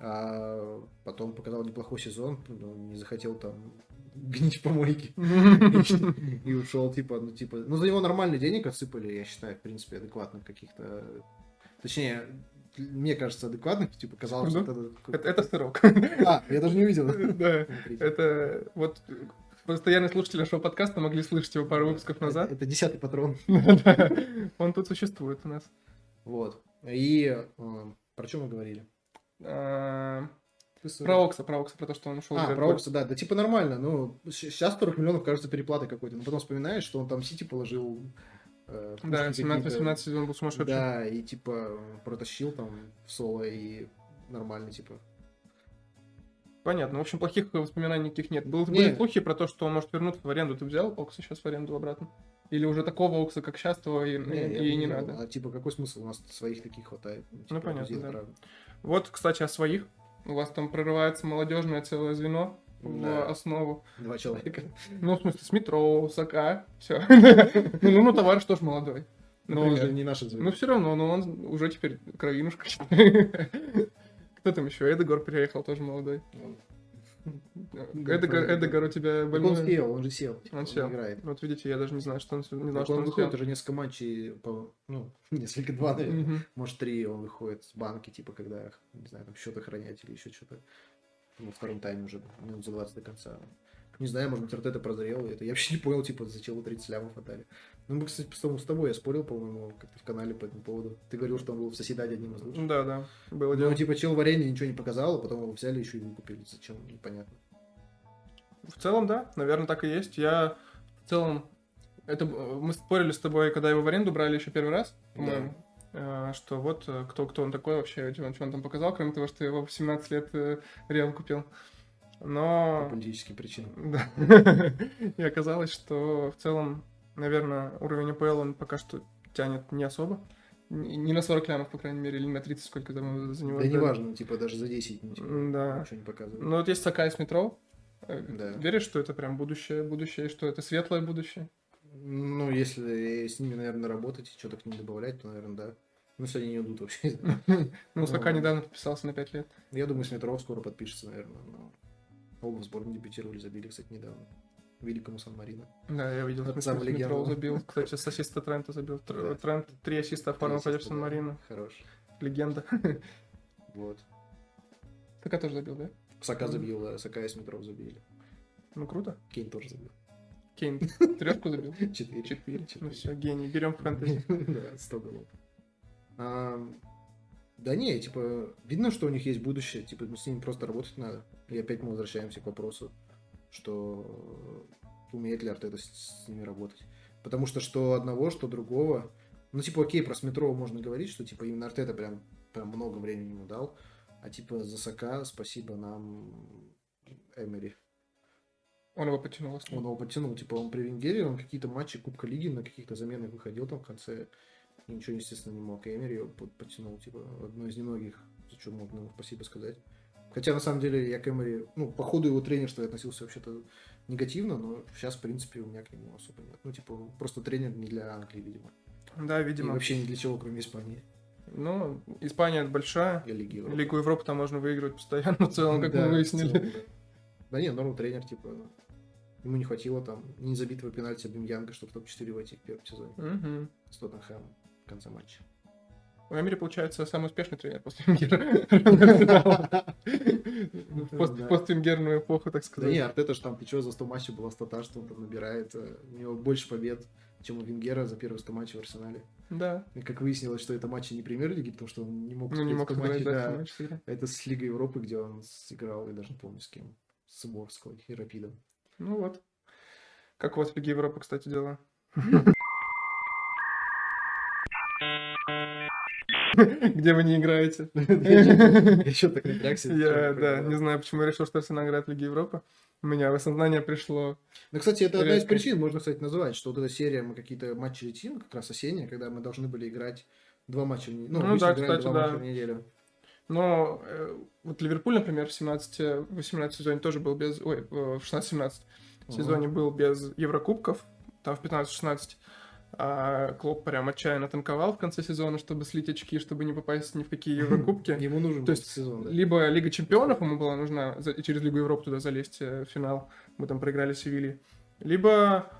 А потом показал неплохой сезон, ну, не захотел там гнить в помойке. И ушел, типа, ну, типа, ну, за него нормальный денег отсыпали, я считаю, в принципе, адекватных каких-то, точнее, мне кажется, адекватных, типа, казалось, что это... Это, сырок. А, я даже не увидел. Да. Это вот постоянные слушатели нашего подкаста могли слышать его пару выпусков назад. Это десятый патрон. Он тут существует у нас. Вот. И э, про что мы говорили? С- Про Окса, про Окса, про то, что он ушел. А, про Окса, да. Да типа нормально. Ну, сейчас 40 миллионов кажется переплатой какой-то. Но потом вспоминаешь, что он там Сити положил. э, Да, пушки 17-18 какие-то. сезон был сумасшедший. Да, и типа протащил там в соло и нормально, типа. Понятно. В общем, плохих воспоминаний никаких нет. Был. Были слухи про то, что он может вернуться в аренду. Ты взял Окса сейчас в аренду обратно? Или уже такого Окса, как сейчас, то и, Не, и бы не надо? А типа какой смысл? У нас своих таких хватает. Типа, Ну, понятно, да. правда. Вот, кстати, о своих. У вас там прорывается молодежное целое звено в Да. основу. Два человека. Ну, в смысле, с метро, Сака, все. Ну, ну, товарищ тоже молодой. Но он же не наш Ну, все равно, но он уже теперь кровинушка. Кто там еще? Эдегор переехал, тоже молодой. Эдегор, Эдегор у тебя Так он больной. сел, он же сел. Он сел. играет. Вот видите, я даже не знаю, что он не знал, что он он выходит сел. уже несколько матчей, по, ну, несколько, два, наверное. Может, три он выходит с банки, типа, когда, не знаю, там счет охранять или еще что-то. Во втором тайме уже минут за 20 до конца. Не знаю, может быть, Артета прозрел. Это я вообще не понял, типа, зачем его 30 лямов отдали. Ну, мы, кстати, с тобой- с тобой я спорил, по-моему, как-то в канале по этому поводу. Ты говорил, что он был в соседаде одним из лучших. Да, да, было Ну, дело. типа, чел в арене ничего не показал, а потом его взяли еще и выкупили. Зачем, непонятно. В целом, да, наверное, так и есть. Я в целом... Это э, мы спорили с тобой, когда его в аренду брали еще первый раз, по-моему. э, Что вот э, кто, кто он такой вообще, что он, что он там показал, кроме того, что его в 17 лет Реал купил. По Но... политическим причинам. Да. И оказалось, что в целом, наверное, уровень АПЛ он пока что тянет не особо. Не на 40 лямов, по крайней мере, или на 30, сколько там за него. Да отдали. неважно, типа, даже за 10 ничего, Да. ничего не показывают. Ну вот есть Сакай с метро. Э, Да. Веришь, что это прям будущее, будущее, что это светлое будущее? Ну, если с ними, наверное, работать и что-то к ним добавлять, то, наверное, да. Ну, если они не уйдут вообще. Ну, Сака недавно подписался на 5 лет. Я думаю, с Метров скоро подпишется, наверное. Но оба в сборной дебютировали, забили, кстати, недавно. Великому Сан-Марино. Да, я видел, в метро легенду. забил. Кстати, с ассиста Трента забил. Да. Трент три ассиста оформил против. Сан-Марино. Хорош. Легенда. Вот. Сака тоже забил, да? Сака забил, да, Сака и с Метров забили. Ну, круто. Кейн тоже забил. Кейн трешку забил. Четыре. Четыре. Ну все, гений. Берем фэнтези. Да, 100 голов. Да не, типа, видно, что у них есть будущее, типа, с ними просто работать надо. И опять мы возвращаемся к вопросу, что умеет ли Артета с, с ними работать. Потому что что одного, что другого. Ну, типа, окей, про Сметрова можно говорить, что, типа, именно Артета прям, прям много времени ему дал. А, типа, за Сака спасибо нам Эмери. Он его потянул. Он его подтянул, типа, он при Венгере, он какие-то матчи Кубка Лиги на каких-то заменах выходил там в конце. И ничего, естественно, не мог. Эмери его под- подтянул, типа, одно из немногих, за что можно ему спасибо сказать. Хотя, на самом деле, я к Эмери, ну, по ходу его тренерства я относился вообще-то негативно, но сейчас, в принципе, у меня к нему особо нет. Ну, типа, просто тренер не для Англии, видимо. Да, И видимо. вообще ни для чего, кроме Испании Ну, Испания большая. и Лиги Европы. Лигу Европы там можно выигрывать постоянно, в целом, как Да, мы выяснили. целом, да. Да не, норм тренер, типа, ему не хватило там не забитого пенальти Бимьянга, чтобы в топ-4 войти в первом сезоне Мгм. с Тоттенхэмом в конце матча. В Америке, получается, самый успешный тренер после Венгера. В пост- Да. Поственгерную эпоху, так Да не, сказать. Артета ж там, чё, за 100 матчей была стата, что он там набирает. э, У него больше побед, чем у Венгера за первые 100 матчей в Арсенале. Да. И как выяснилось, что это матчи не премьер-лиги, потому что он не мог Ну, не мог 100 сыграть, матчей, да, да. всё матч сыграть. Это с Лигой Европы, где он сыграл, я даже не помню с кем. С Уборской и Рапидом. Ну вот. Как у вас в Лиге Европы, кстати, дела? Где вы не играете? Еще так напрягся. Я, да, не знаю, почему я решил, что Арсенал играет в Лиге Европы. У меня в осознание пришло. Ну, кстати, это одна из причин, можно, кстати, называть, что вот эта серия, мы какие-то матчи летим, как раз осенняя, когда мы должны были играть два матча в неделю. Ну, Ну да, кстати, два да. матча в неделю. Но э, вот Ливерпуль, например, в 17-18 сезоне тоже был без... Ой, э, в 16-17 сезоне был без Еврокубков, там в 15-16. А Клоп прям отчаянно танковал в конце сезона, чтобы слить очки, чтобы не попасть ни в какие Еврокубки. Ему нужен То есть сезон, да. Либо Лига Чемпионов ему была нужна, и через Лигу Европы туда залезть э, в финал. Мы там проиграли Севилье. Либо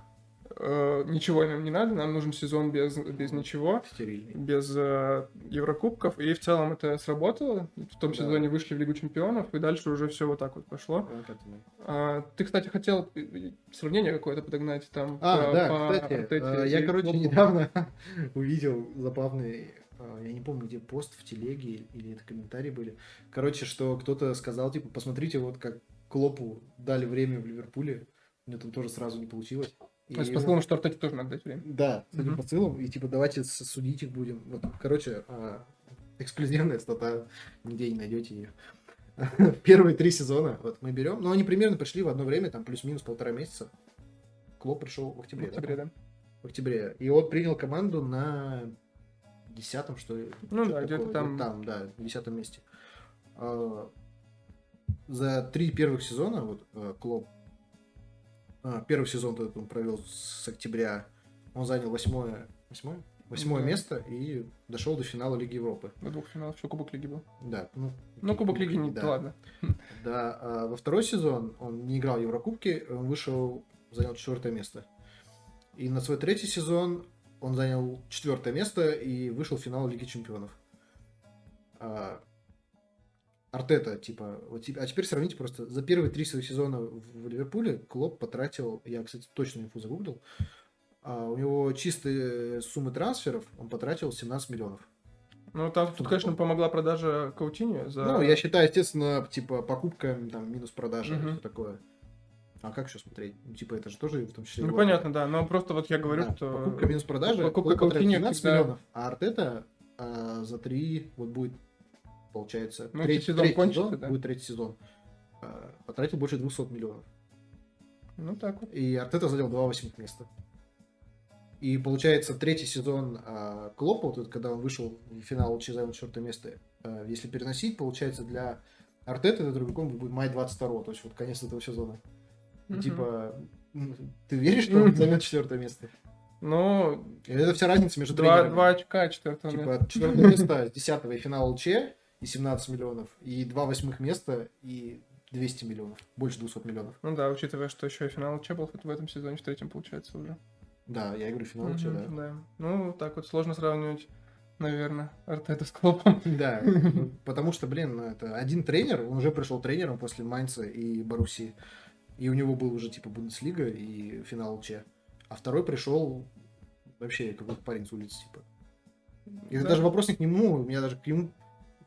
э, ничего нам не надо, нам нужен сезон без, без ничего, Стерильный. без э, Еврокубков, и в целом это сработало. В том Да. сезоне вышли в Лигу Чемпионов, и дальше уже все вот так вот пошло. Вот это да. А, ты, кстати, хотел э, сравнение какое-то подогнать там А, по- да, по кстати, Артете э, я, и короче, недавно увидел забавный, э, я не помню, где пост в телеге или это комментарии были. Короче, что кто-то сказал, типа, посмотрите, вот как Клопу дали время в Ливерпуле, у него там тоже сразу не получилось. То есть, по ему- словам, что Артете тоже надо дать время. Да, с этим Мгм. посылом, и типа давайте судить их будем. Вот, короче, а, эксклюзивная стата, нигде не найдете ее. Первые три сезона вот мы берем, но они примерно пришли в одно время, там плюс-минус полтора месяца. Клоп пришел в В октябре. да? октябре, да. В октябре. И он принял команду на десятом, что ли. Ну да, где-то там. Там, да, в десятом месте. А, За три первых сезона, вот э, Клоп, первый сезон он провел с октября, он занял восьмое, восьмое? Восьмое Да. место и дошел до финала Лиги Европы. До двух финалов, еще Кубок Лиги был. Да, ну, Ну, Кубок Лиги не, да. ладно. Да, а во второй сезон он не играл в Еврокубке, он вышел, занял четвертое место. И на свой третий сезон он занял четвертое место и вышел в финал Лиги Чемпионов. А, Артета, типа, вот а теперь сравните просто, за первые три своих сезона в Ливерпуле Клоп потратил, я, кстати, точно инфу загуглил, а у него чистые суммы трансферов он потратил 17 миллионов. Ну, там, тут, конечно, помогла продажа Каутини за... Ну, я считаю, естественно, типа, покупка, там, минус продажа, Мгм. все такое. А как еще смотреть? Ну, типа, это же тоже в том числе... Ну, его- понятно, да, но просто вот я говорю, Да, что... Покупка минус продажа, покупка Каутини 17 всегда- миллионов, а Артета а, за три, вот будет, получается, Ну, третий, сезон третий кончится, сезон, да. будет третий сезон, а, потратил больше 200 миллионов. Ну, так вот. И Артета занял два восьмых места. И получается, третий сезон а, Клопа, вот когда он вышел в финал занял четвертое место, а, если переносить, получается, для Артета это другом будет май 22 то есть вот конец этого сезона. Мгм. Типа, ты веришь, что он займет четвертое место? Ну, это вся разница между два, тренерами. два очка четвертого места. Типа, четвертое место, десятого и финал ЛЧ, и 17 миллионов, и два восьмых места, и 200 миллионов, больше 200 миллионов. Ну да, учитывая, что еще и финал ЧЕ был в этом сезоне, в третьем, получается, уже. Да, я говорю финал ЛЧ, Мгм, да. Ну, так вот, сложно сравнивать, наверное, Артета с Клопом. Да, ну, потому что, блин, ну, это один тренер, он уже пришел тренером после Майнца и Боруссии, и у него был уже типа Бундеслига и финал ЛЧ, а второй пришел вообще какой-то парень с улицы, типа. И это Да. даже вопрос не к нему, у меня даже к нему,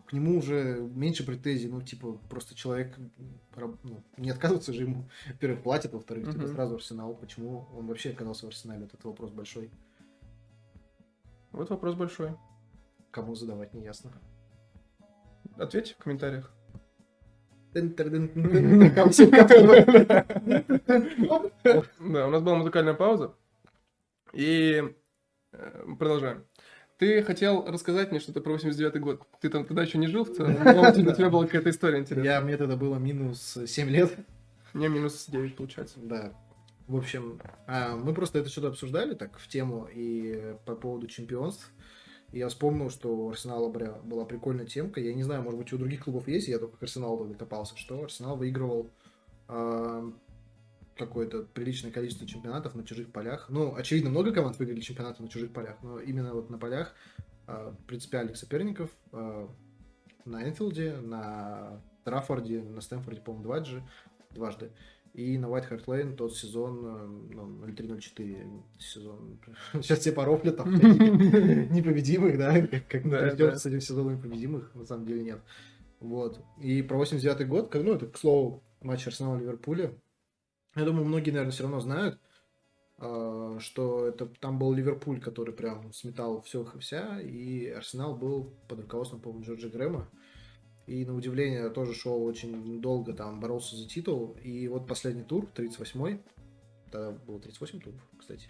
к нему уже меньше претензий, ну, типа, просто человек, ну, не отказывается же ему, во-первых, платят, во-вторых, типа, Мгм. сразу Арсенал, почему он вообще оказался в Арсенале, вот это вопрос большой, Вот вопрос большой. кому задавать, не ясно. Ответьте в комментариях. Да, у нас была музыкальная пауза. И э, продолжаем. Ты хотел рассказать мне что-то про 89-й год. Ты там тогда еще не жил в целом, но у тебя была какая-то история интересная. Я, мне тогда было минус 7 лет. Мне минус 9 получается. Да. В общем, а, мы просто это что-то обсуждали так в тему и по поводу чемпионств. И я вспомнил, что у Арсенала была прикольная темка. Я не знаю, может быть, у других клубов есть, я только к Арсеналу тогда копался, что Арсенал выигрывал а, какое-то приличное количество чемпионатов на чужих полях. Ну, очевидно, много команд выиграли чемпионаты на чужих полях, но именно вот на полях а, принципиальных соперников а, на Энфилде, на Траффорде, на Стэнфорде, по-моему, дважды, дважды. И на White Hart Lane тот сезон э, ну, 03-04 сезон. Сейчас все порофлят там непобедимых, да? Как, да. с этим сезоном непобедимых, на самом деле нет. Вот. И про 89 год, ну, это, к слову, матч Арсенала-Ливерпуля. Я думаю, многие, наверное, все равно знают, а, что это там был Ливерпуль, который прям сметал все и вся, и Арсенал был под руководством, по-моему, Джорджа Грэма. И на удивление тоже шел очень долго, там боролся за титул. И вот последний тур, 38-й, тогда было 38 туров, кстати.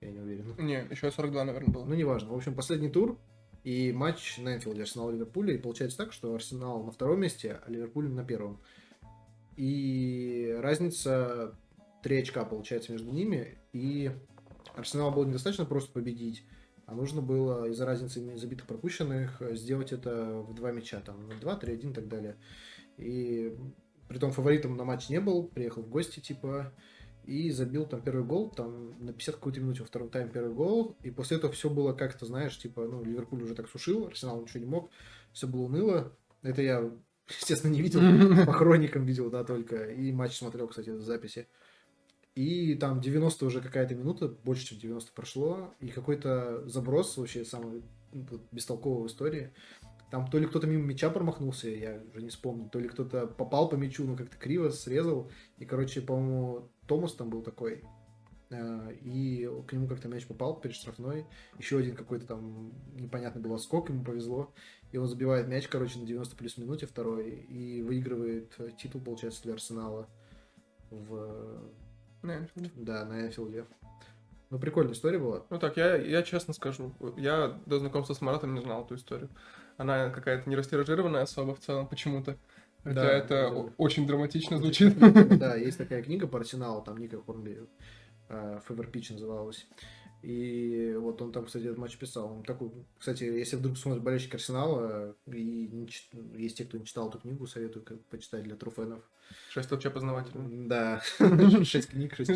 Я не уверен. Не, еще 42, наверное, было. Ну, неважно. В общем, последний тур и матч на Энфилде Арсенал-Ливерпуля. И получается так, что Арсенал на втором месте, а Ливерпуль на первом. И разница 3 очка получается между ними. И Арсенал было недостаточно просто победить, а нужно было из-за разницы забитых пропущенных сделать это в два мяча. Там 2, 3, 1 и так далее. И притом фаворитом на матч не был, приехал в гости, типа, и забил там первый гол, там на 50 какой-то минуте во втором тайме первый гол, и после этого все было как-то, знаешь, типа, ну, Ливерпуль уже так сушил, Арсенал ничего не мог, все было уныло. Это я, естественно, не видел, по хроникам видел, да, только, и матч смотрел, кстати, в записи. И там 90 уже какая-то минута, больше, чем 90 прошло, и какой-то заброс вообще самый ну, бестолковый в истории. Там то ли кто-то мимо мяча промахнулся, я уже не вспомню, то ли кто-то попал по мячу, ну как-то криво срезал. И, короче, по-моему, Томас там был такой. Э, и к нему как-то мяч попал перед штрафной. Еще один какой-то там непонятный был скок, ему повезло. И он забивает мяч, короче, на 90 плюс минуте второй. И выигрывает титул, получается, для Арсенала в... На Да, на Энфилде. Ну, прикольная история была. Ну так, я, я честно скажу, я до знакомства с Маратом не знал эту историю. Она какая-то не растиражированная особо в целом почему-то. Хотя Да, это да. очень драматично звучит. Да, есть такая книга по Арсеналу, там Ника Хорнби, Февер Пич называлась. И вот он там, кстати, этот матч писал. Он такой, кстати, если вдруг смотришь болельщик Арсенала, и не чит- есть те, кто не читал эту книгу, советую как почитать для труфенов. Шесть вообще познавательно. Да, шесть книг, шесть.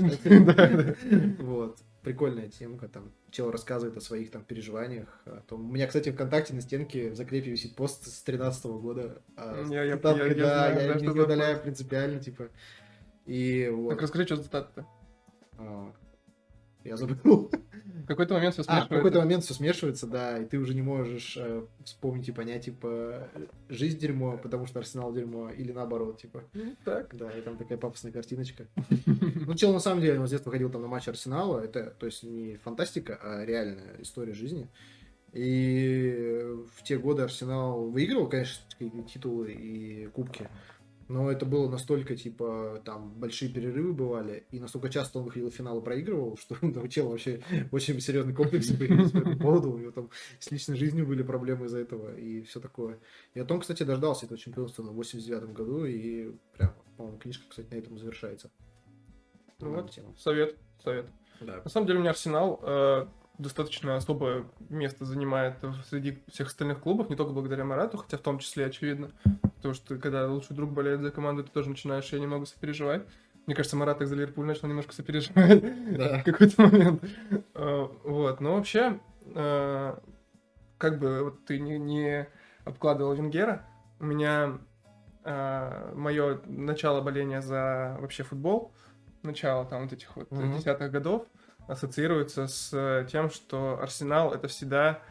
Вот. Прикольная темка, там, чел рассказывает о своих там переживаниях. о том- У меня, кстати, ВКонтакте на стенке в закрепе висит пост с 13 года. а, Я- я- я- я я да, не удаляю принципиально, типа. И вот. Так расскажи, что за цитата-то. Я забыл. В какой-то момент все А, в смешивается. какой-то момент все смешивается, да, и ты уже не можешь э, вспомнить и понять, типа, жизнь дерьмо, потому что Арсенал дерьмо, или наоборот, типа. Ну, Так. Да, и там такая пафосная картиночка. Ну, чел, на самом деле, он с детства ходил там на матч Арсенала, это, то есть, не фантастика, а реальная история жизни. И в те годы Арсенал выигрывал, конечно, титулы и кубки, но это было настолько, типа, там, большие перерывы бывали, и настолько часто он выходил в финал и проигрывал, что у чела вообще очень серьезный комплекс по этому поводу, у него там с личной жизнью были проблемы из-за этого и все такое. И о том, кстати, дождался этого чемпионства в 89 году, и прям, по-моему, книжка, кстати, на этом завершается. Ну вот, тема. совет, совет. Да. На самом деле у меня Арсенал э, достаточно особое место занимает среди всех остальных клубов, не только благодаря Марату, хотя в том числе очевидно. Потому что когда лучший друг болеет за команду, ты тоже начинаешь ее немного сопереживать. Мне кажется, Марат так за Ливерпуль начал немножко сопереживать Да. в какой-то момент. Э, Вот, но вообще, э, как бы вот ты не, не обкладывал Венгера, у меня мое начало боления за вообще футбол, начало там вот этих вот Мгм. десятых годов, ассоциируется с тем, что Арсенал это всегда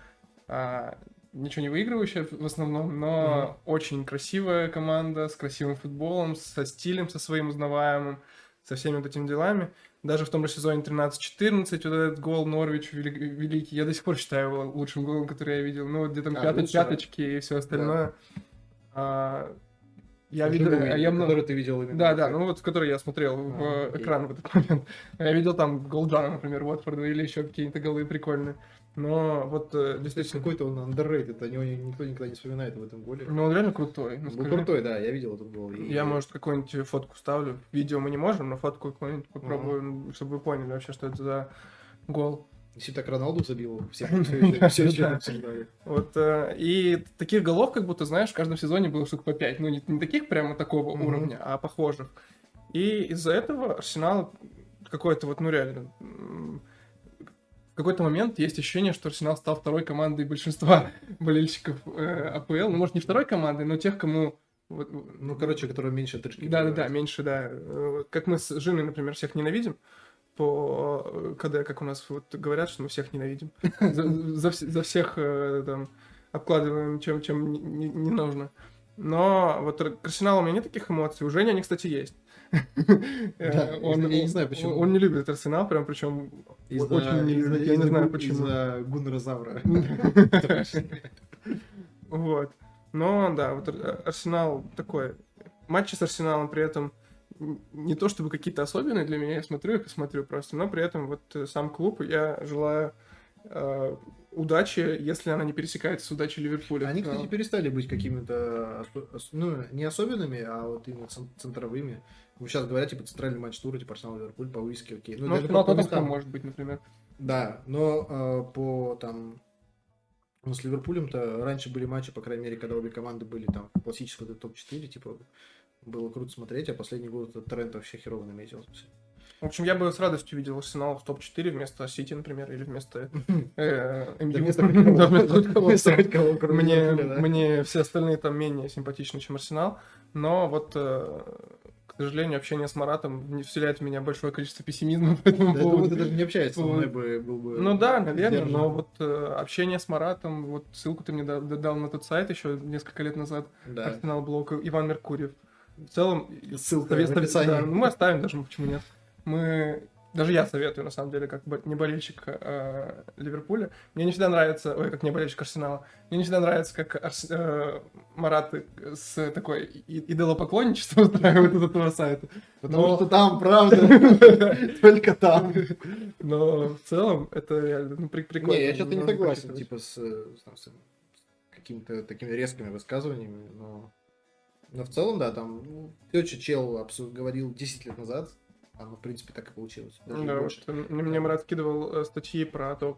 а, ничего не выигрывающая в основном, но очень красивая команда с красивым футболом, со стилем, со своим узнаваемым, со всеми вот этими делами. Даже в том же сезоне 13-14 вот этот гол Норвич вели- великий, я до сих пор считаю его лучшим голом, который я видел. Ну, вот где там А, пяточ- да. пяточки и все остальное. А, я видел, видел, я много... ты видел именно. Да, да, ну вот, который я смотрел в А, э, окей. экран в этот момент. Я видел там Голджана, например, Уотфорда или еще какие-то голы прикольные. Но вот э, Кстати, действительно, какой-то он underrated, о него никто никогда не вспоминает об этом голе. ну он реально крутой. Ну, Был скажи. крутой, да, я видел этот гол. и- Я, может, какую-нибудь фотку ставлю. Видео мы не можем, но фотку какую-нибудь попробую, чтобы вы поняли вообще, что это за гол. Если так Роналду забил, все все все еще обсуждали. Вот, э, и таких голов, как будто, знаешь, в каждом сезоне было штук по 5. Ну, не, не таких прямо такого уровня, а похожих. И из-за этого Арсенал какой-то вот, ну, реально... какой-то момент есть ощущение, что Арсенал стал второй командой большинства болельщиков э, АПЛ. Ну, может, не второй командой, но тех, кому... вот, Ну, короче, который меньше тычки. да, да, да, пробивает. меньше, да. Как мы с Женой, например, всех ненавидим, по э, КД, как у нас вот говорят, что мы всех ненавидим. За, за за всех э, там обкладываем чем, чем не, не- нужно. Но вот к Арсеналу у меня нет таких эмоций. У Жени они, кстати, есть. Э, Да, я не знаю, почему. Он не любит Арсенал, прям причем очень не любит. Я не знаю почему. Из-за гуннерозавра. Вот. Но да, вот Ар- Арсенал такой. Матчи с Арсеналом при этом не то чтобы какие-то особенные для меня, я смотрю их и смотрю просто, но при этом вот э, сам клуб, я желаю э, удачи, если она не пересекается с удачей Ливерпуля. Они, кстати, перестали быть какими-то, ну, не особенными, а вот именно цен- центровыми. Вы сейчас говорят, типа, центральный матч тура, типа, Арсенал, Ливерпуль, по вывеске, окей. Ну, по- по Тоттенхэм может быть, например. Да, но э, по там ну, с Ливерпулем-то раньше были матчи, по крайней мере, когда обе команды были там в классическом топ-4, типа было круто смотреть, а последний год этот тренд вообще херово наметился. В общем, я бы с радостью видел Арсенал в топ-4 вместо Сити, например, или вместо МЮ. мне все остальные там менее симпатичны, чем Арсенал. Но вот, э, к сожалению, общение с Маратом не вселяет в меня большое количество пессимизма по этому Да, я думаю, поводу. ты даже не общаешься Вот. мной бы, был бы... Ну да, наверное, но вот э, общение с Маратом, вот ссылку ты мне да- дал на тот сайт еще несколько лет назад, Да. Арсенал Блок, Иван Меркурьев. В целом, Ссылка в описании. да, ну, мы оставим даже, почему нет. Мы даже я советую, на самом деле, как бо- не болельщик э, Ливерпуля. Мне не всегда нравится, ой, как не болельщик Арсенала, мне не всегда нравится, как Арс- э, Марат с такой и- идолопоклонничество устраивает из этого сайта. Потому Но- что там, правда, только там. Но в целом это реально ну, при- прикольно. Не, я что-то не согласен, типа, с, э, с, какими-то такими резкими высказываниями, но... Но в целом, да, там, ну, то, что чел говорил 10 лет назад, оно, в принципе, так и получилось. Даже Да, больше. вот, э, мне Марат скидывал э, статьи про то,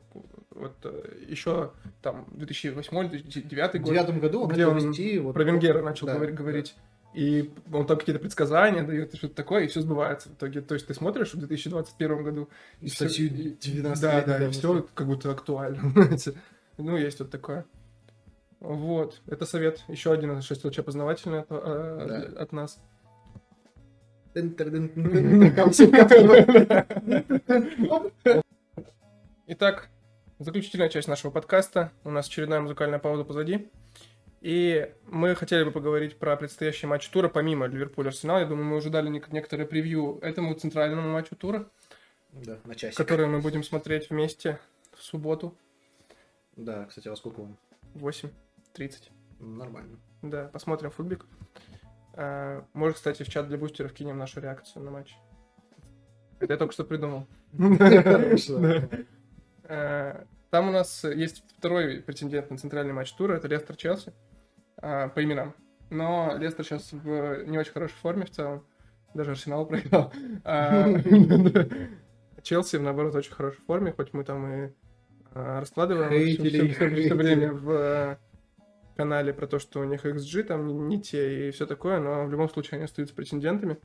вот еще там 2008-2009 В год, девятом году он где он вести... Вот, про Венгера начал да, говори- да. говорить. И он там какие-то предсказания дает, и что-то такое, и все сбывается в итоге. То есть ты смотришь в 2021 году, И всё- статью и- 19 Да, да, и все как будто актуально. Ну, есть вот такое. Вот, это совет. Еще один из шесть познавательный от, э, Да. от нас. Итак, заключительная часть нашего подкаста. У нас очередная музыкальная пауза позади. И мы хотели бы поговорить про предстоящий матч тура, помимо Ливерпуль-Арсенал. Я думаю, мы уже дали нек- некоторое превью этому центральному матчу тура, Да, на часик. который мы будем смотреть вместе в субботу Да, кстати, во сколько он? в 8.30. Ну, Нормально. Да, посмотрим футбик. А, Может, кстати, в чат для бустеров кинем нашу реакцию на матч. Это я только что придумал. Э, Там у нас есть второй претендент на центральный матч тура, это Лестер Челси а, по именам. Но Лестер сейчас в не очень хорошей форме в целом. Даже Арсенал проиграл. А, Челси, наоборот, очень хорошей форме, хоть мы там и а, раскладываем все время в канале про то, что у них XG там не, не те и все такое, но в любом случае они остаются претендентами.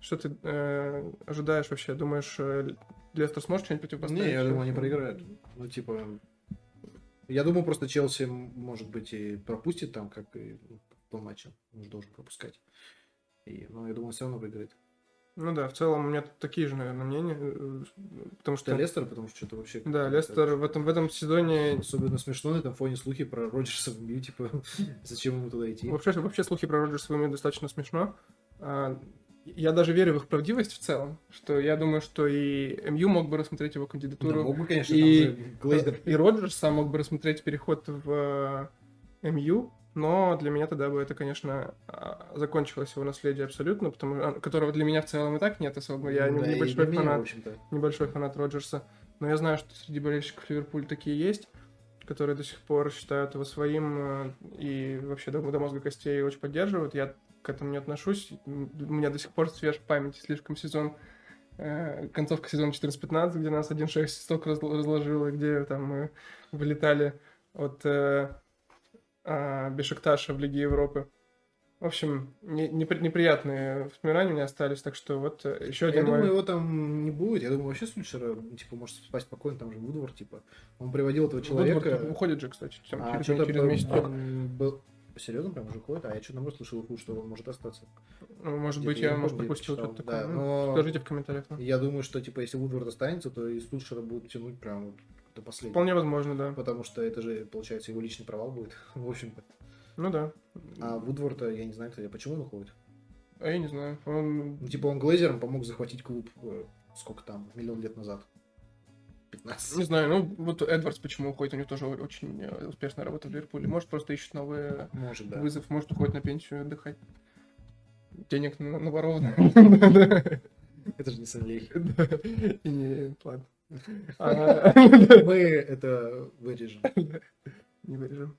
Что ты э, ожидаешь вообще? Думаешь, э, Лестер сможет что-нибудь противопоставить? Не, я думаю, они проиграют. Ну, типа... Я думаю, просто Челси, может быть, и пропустит там, как и том матче. Он же должен пропускать. И, но я думаю, все равно выиграет. Ну да, в целом у меня такие же, наверное, мнения, э, потому что... Что Лестер, потому что что-то вообще... Да, Лестер в этом, в этом сезоне... Особенно смешно на этом фоне слухи про Роджерса в МЮ, типа, зачем ему туда идти? Вообще, вообще слухи про Роджерса умеют достаточно смешно. А, Я даже верю в их правдивость в целом, что я думаю, что и МЮ мог бы рассмотреть его Да, кандидатуру, мог бы, конечно, и- там же Глейзер. и Роджерс сам мог бы рассмотреть переход в э, МЮ, но для меня тогда бы это, конечно, а, закончилось его наследие абсолютно, потому которого для меня в целом и так нет особо. Я не- Да, небольшой меня, фанат небольшой фанат Роджерса. Но я знаю, что среди болельщиков Ливерпуля такие есть, которые до сих пор считают его своим э, и вообще до, до мозга костей очень поддерживают. Я к этому не отношусь. У меня до сих пор свеж в памяти слишком сезон, э, концовка сезона 14-15, где нас 1-6 сток разл- разложило, где там мы вылетали от э, а, Бешикташа в Лиге Европы. В общем, не- непри- неприятные воспоминания у меня остались, так что вот э, еще Я один мой- думаю, его там не будет. Я думаю, вообще Сульшера, типа, может спать спокойно, там же Вудворд, типа. Он приводил этого человека. Вудворд уходит же, кстати, там, а через, через по- месяц. м, был... Серьезно, прям уже уходит? А я что-то наоборот слышал инфу, что он может остаться. Ну, Может где-то быть, я я, не может, пропустил что-то такое. Да, Ну, но- Скажите в комментариях. ну. Я думаю, что, типа, если Вудворд останется, то и Сульшера будут тянуть прям до последнего. Вполне возможно, да. Потому что это же, получается, его личный провал будет, в общем-то. Ну да. А Вудворда, я не знаю, кстати, почему он уходит. А я не знаю. Он... Ну, типа, он Глейзером помог захватить клуб, э, сколько там, миллион лет назад. 15. Не знаю, ну вот Эдвардс почему уходит, у него тоже очень э, успешная работа в Ливерпуле. Может, просто ищет новый Может, да. вызов, может, уходит на пенсию отдыхать. Денег на- наворовано. Это же не. Да. И не... Ладно. А, Мы это вырежем. Не вырежем.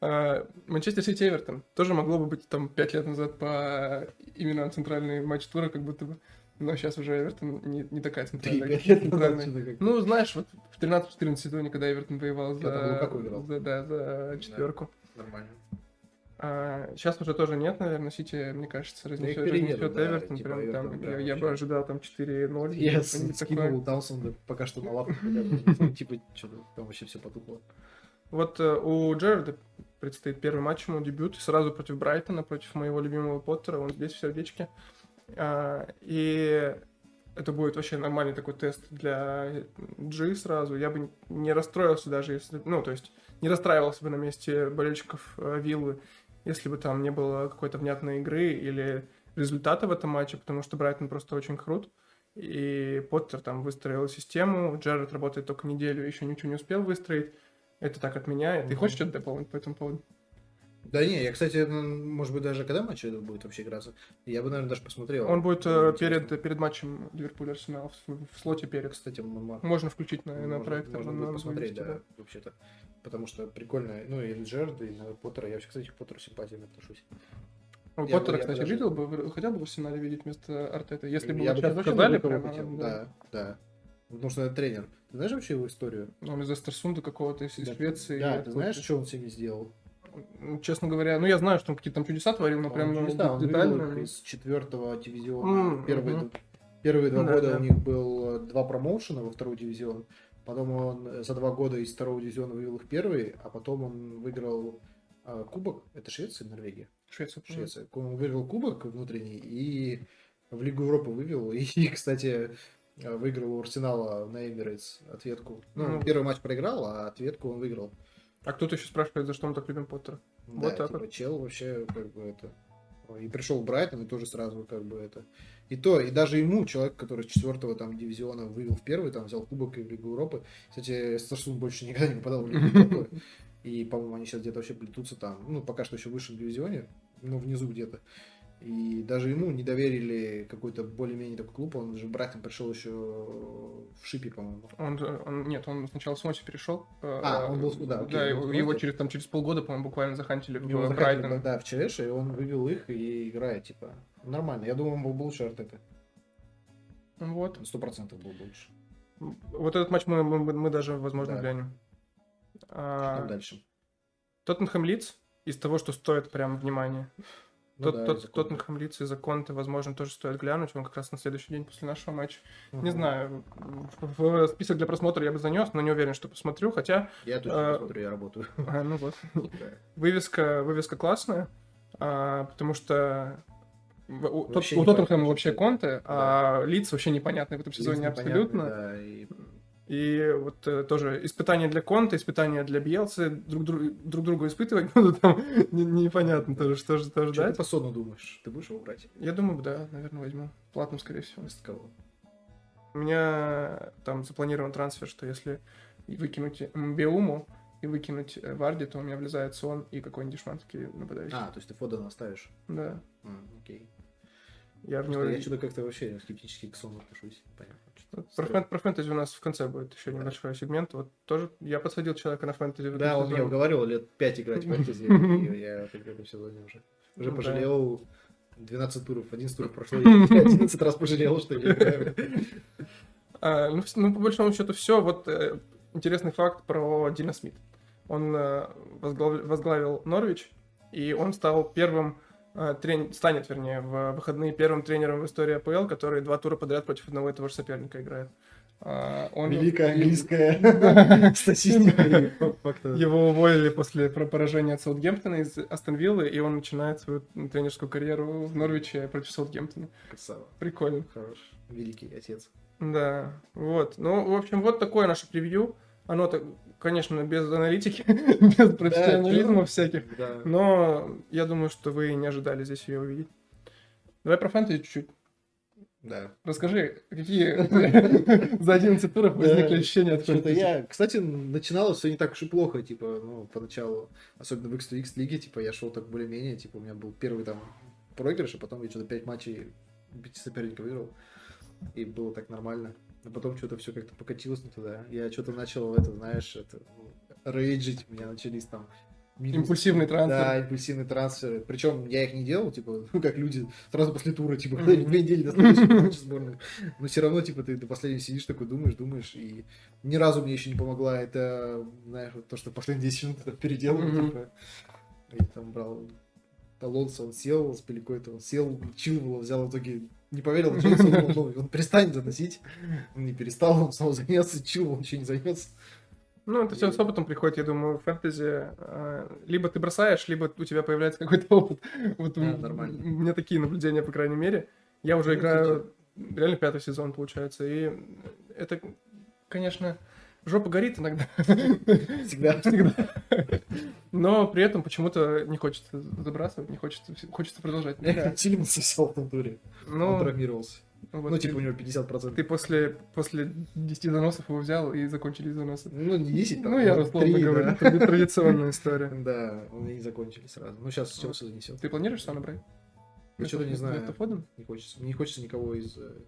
А, Манчестер Сити Эвертон тоже могло бы быть там пять лет назад по именно центральный матч тура, как будто бы. Но сейчас уже Эвертон не, не такая центральная. центральная. что-то как- Ну, знаешь, вот в 13-14 сезоне, когда Эвертон воевал за, за, да, за четверку. Нормально. А, сейчас уже тоже нет, наверное, Сити, мне кажется, разнесет, разнесет да, Эвертон. типа прям Эвертон, там, да, я, я бы ожидал там 4-0. Я такое. скинул Таунсенда пока что на лавку, типа, что-то там вообще все потухло. Вот э, у Джерарда предстоит первый матч, ему дебют, сразу против Брайтона, против моего любимого Поттера, он здесь в сердечке. А, и это будет вообще нормальный такой тест для G сразу. Я бы не расстроился даже, если... Ну, то есть, не расстраивался бы на месте болельщиков э, Виллы, если бы там не было какой-то внятной игры или результата в этом матче, потому что Брайтон просто очень крут. И Поттер там выстроил систему, Джерард работает только неделю, еще ничего не успел выстроить. Это так от меня. Ты хочешь что-то дополнить по этому поводу? Да не, я, кстати, м, может быть, даже когда матч будет вообще играться, я бы, наверное, даже посмотрел. Он будет э, перед, перед матчем Ливерпуль-Арсенал в, в слоте перед. Кстати, Можно включить на, на проектор. Можно будет посмотреть, вывести, да, вообще-то. Потому что прикольно, ну, и Джерда, и на Поттера. Я вообще, кстати, к Поттеру симпатиями отношусь. Ну, Я Поттера, бы кстати, даже- видел бы, вы хотел бы в арсенале видеть вместо Артета? Если бы я бы сейчас сказали, прямо, хотел. да. Да, да. Потому что это тренер. Ты знаешь вообще его историю? Он из Эстерсунда какого-то, из Да, Швеции. Да, ты знаешь, что он с ними сделал? Ну, Честно говоря, ну я знаю, что он какие-то там чудеса творил, но Он прям ну, чудеса, он детально. их из четвертого дивизиона. М, Первые, д- первые два Да, года да. у них был э, два промоушена во второй дивизион. Потом он э, за два года из второго дивизиона вывел их первый, а потом он выиграл а, кубок. Это Швеция, или Норвегия? Швеция. Швеция. Он выиграл кубок внутренний и в Лигу Европы вывел. И, кстати, э, выиграл у Арсенала на Эмирейтс ответку. Ну, Ну. первый матч проиграл, а ответку он выиграл. А кто-то еще спрашивает, за что мы так любим Поттера. Да, Вот так типа, вот. чел вообще как бы это... И пришел Брайтон, и тоже сразу как бы это... И то, и даже ему, человек, который с четвертого там дивизиона вывел в первый, там взял кубок и в Лигу Европы. Кстати, Старсун больше никогда не попадал в Лигу Европы. И, по-моему, они сейчас где-то вообще плетутся там. Ну, пока что еще в высшем дивизионе, но внизу где-то. И даже ему не доверили какой-то более-менее такой клуб. Он же Брайтон пришел еще в Шипе, по-моему. Он, он- нет, он сначала с Моси перешел. А, он был- да, окей, Да, его, был его через, там, через полгода, по-моему, буквально захантили в Его Брайтон. да, в ЧС, и он вывел их и играет, типа, нормально. Я думаю, он был бы лучше Артета. Вот. Сто процентов был бы лучше. Вот этот матч мы, мы, мы даже, возможно, Да. глянем. Что А, там дальше? Тоттенхэм Лиц из того, что стоит прям внимания. Ну Тот, да, тот. Тоттенхэм Лиц из-за Конте, возможно, тоже стоит глянуть. Он как раз на следующий день после нашего матча. Не Мгм. знаю, в в список для просмотра я бы занес, но не уверен, что посмотрю. Хотя, Я точно а, посмотрю, я работаю. а, ну вот, вывеска, вывеска классная, а, потому что у, Тот- у Тоттенхэма вообще это. Конте, а Лиц вообще непонятный в этом сезоне Единственное, абсолютно. да, и И вот э, тоже испытания для Конта, испытания для Бьелсы друг, друг, друг друга испытывать будут там не- непонятно тоже, что же тоже Что ты ждать. по сону думаешь? Ты будешь его брать? Я думаю, да, наверное, возьму. Платным, скорее всего. Вместо кого? У меня там запланирован трансфер, что если выкинуть Беуму и выкинуть э, Варди, то у меня влезает Сон и какой-нибудь дешманский нападающий. А, то есть ты Фодена оставишь? Да. М, Окей. Я в него... Я что-то как-то вообще скептически к сону отношусь. Понятно. Про, фэн- про фэнтези у нас в конце будет еще Да. небольшой сегмент. Вот тоже я подсадил человека на фэнтези. Да, он меня уговаривал лет 5 играть в фэнтези, и я в этом сезоне уже. Уже Ну пожалел 12 туров, 11 туров прошло, я 11 раз пожалел, что я играю. А, ну, ну, по большому счету, все. Вот э, интересный факт про Дина Смит. Он э, возглав- возглавил Норвич, и он стал первым, трен- станет, вернее, в выходные первым тренером в истории АПЛ, который два тура подряд против одного и того же соперника играет. А, он- Великая английская статистика. Его уволили после про- поражения от Саутгемптона из Астон Виллы, и он начинает свою тренерскую карьеру в Норвиче против Саутгемптона. Красава. Прикольно. Хорош. Великий отец. Да, вот. Ну, в общем, вот такое наше превью. Оно, так, конечно, без аналитики, без профессионализма чё? всяких. Да. Но я думаю, что вы не ожидали здесь ее увидеть. Давай про фэнтези чуть-чуть. Да. Расскажи, какие за 11 туров возникли ощущения от фэнтези? я, кстати, начиналось все не так уж и плохо, типа, ну, поначалу, особенно в X2X лиге, типа, я шел так более-менее, типа, у меня был первый там проигрыш, а потом я что-то 5 матчей пяти соперников выиграл, и было так нормально. А потом что-то все как-то покатилось не туда. Я что-то начал, это, знаешь, это, ну, рейджить, у меня начались там минусы. Импульсивный трансфер. Да, импульсивные трансферы. Причем я их не делал, типа, ну, как люди сразу после тура, типа, когда две недели до следующего сборной. Но все равно, типа, ты до последнего сидишь такой, думаешь, думаешь, и ни разу мне еще не помогла это, знаешь, вот то, что последние 10 минут это переделал, Мгм. типа, и там брал Алонсо, он сел с Пеликой-то, он сел, чилвал, взял в итоге, не поверил, он, думал, ну, он перестанет заносить. Он не перестал, он снова занес, чилвал, ничего не займется. Ну, это все с опытом приходит, я думаю, в фэнтези. э, Либо ты бросаешь, либо у тебя появляется какой-то опыт. Вот Да, у- нормально. у меня такие наблюдения, по крайней мере. Я уже играю реально пятый сезон, получается. И это, конечно, жопа горит иногда. Всегда. Всегда. Но при этом почему-то не хочется забрасывать, не хочется, хочется продолжать. Тилиманс все в том туре. Он Ну, травмировался. вот Ну, типа, у него 50%. Ты после, после 10 заносов его взял и закончились заносы. Ну, не 10, там, Ну, я условно говорю, да. тради- традиционная история. Да, они закончили сразу. Ну, сейчас Челси занесет. Ты планируешь сам набрать? Я что-то не знаю. Не хочется. Мне не хочется никого из э,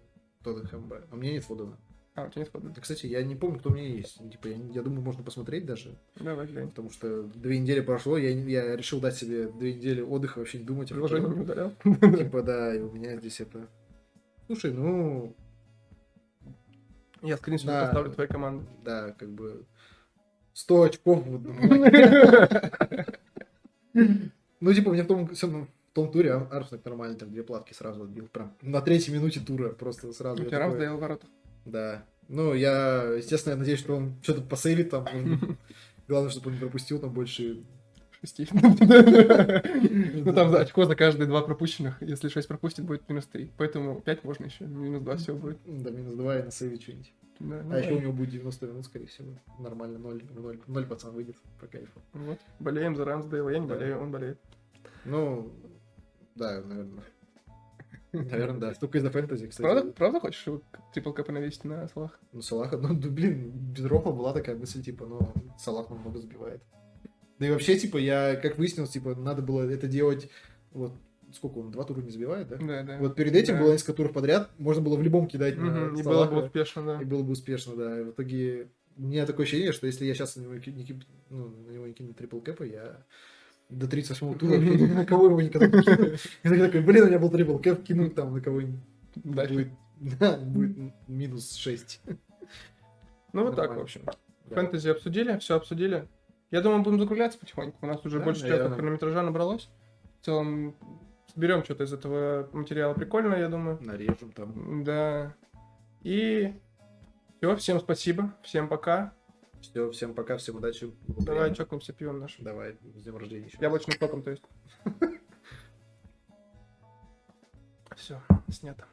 Тоттенхэма брать. А меня нет Фодена. А, у тебя нет Фодена. Да, Кстати, я не помню, кто у меня есть. Ну, Типа, я, я думаю, можно посмотреть даже. Давай, глянь. Потому что две недели прошло, я, я решил дать себе две недели отдыха, вообще не думать. о Приложение не удалял? Типа, да, и у меня здесь это... Слушай, ну, Я скриншот Да. поставлю твоей команды. да, как бы 100 очков в одном Ну, типа, мне в том, в том туре Ар- Арсенал нормально там две платки сразу отбил. Прям на третьей минуте тура просто сразу. У тебя такой, Рамсдейл в воротах. Да. Ну, я, естественно, я надеюсь, что он что-то посейвит там. Главное, чтобы он не пропустил там больше. Шести. Ну там очко за каждые два пропущенных. Если 6 пропустит, будет минус 3. Поэтому 5 можно еще. Минус 2 все будет. Да, минус 2 и на сейве что-нибудь. Да, ну А еще у него будет 90 минут, скорее всего. Нормально, 0, 0, 0 пацан выйдет по кайфу. Вот. Болеем за Рамсдейла. Я не Да. болею, он болеет. Ну, да, наверное. Наверное, да. Только из-за фэнтези, кстати. Правда, правда хочешь его трипл капы навесить на Салах? Ну, Салаха, ну, блин, без Рофа была такая мысль, типа, ну, Салах много забивает. Да и вообще, типа, я, как выяснилось, типа, надо было это делать, вот, сколько он, два тура не забивает, да? Да, да. Вот перед этим Да. было несколько туров подряд, можно было в любом кидать на Мгм, И было бы успешно, да. и было бы успешно, да. И в итоге у меня такое ощущение, что если я сейчас на него, не, ну, на него не кину трипл кэпа, я до 38-го тура на кого его никогда не кину. И такой, блин, у меня был трипл кэп, кину там на кого-нибудь. Будет, да, будет минус 6. Ну вот так, в общем. Фэнтези обсудили, все обсудили. Я думаю, будем закругляться потихоньку. У нас уже Да, больше часа наверное. хронометража набралось. В целом, соберем что-то из этого материала прикольно, я думаю. Нарежем там. Да. И все, всем спасибо, всем пока. Все, всем пока, всем удачи. Давай чокнемся пивом нашим. Давай, с днем рождения еще. Яблочным соком, то есть. Все, снято.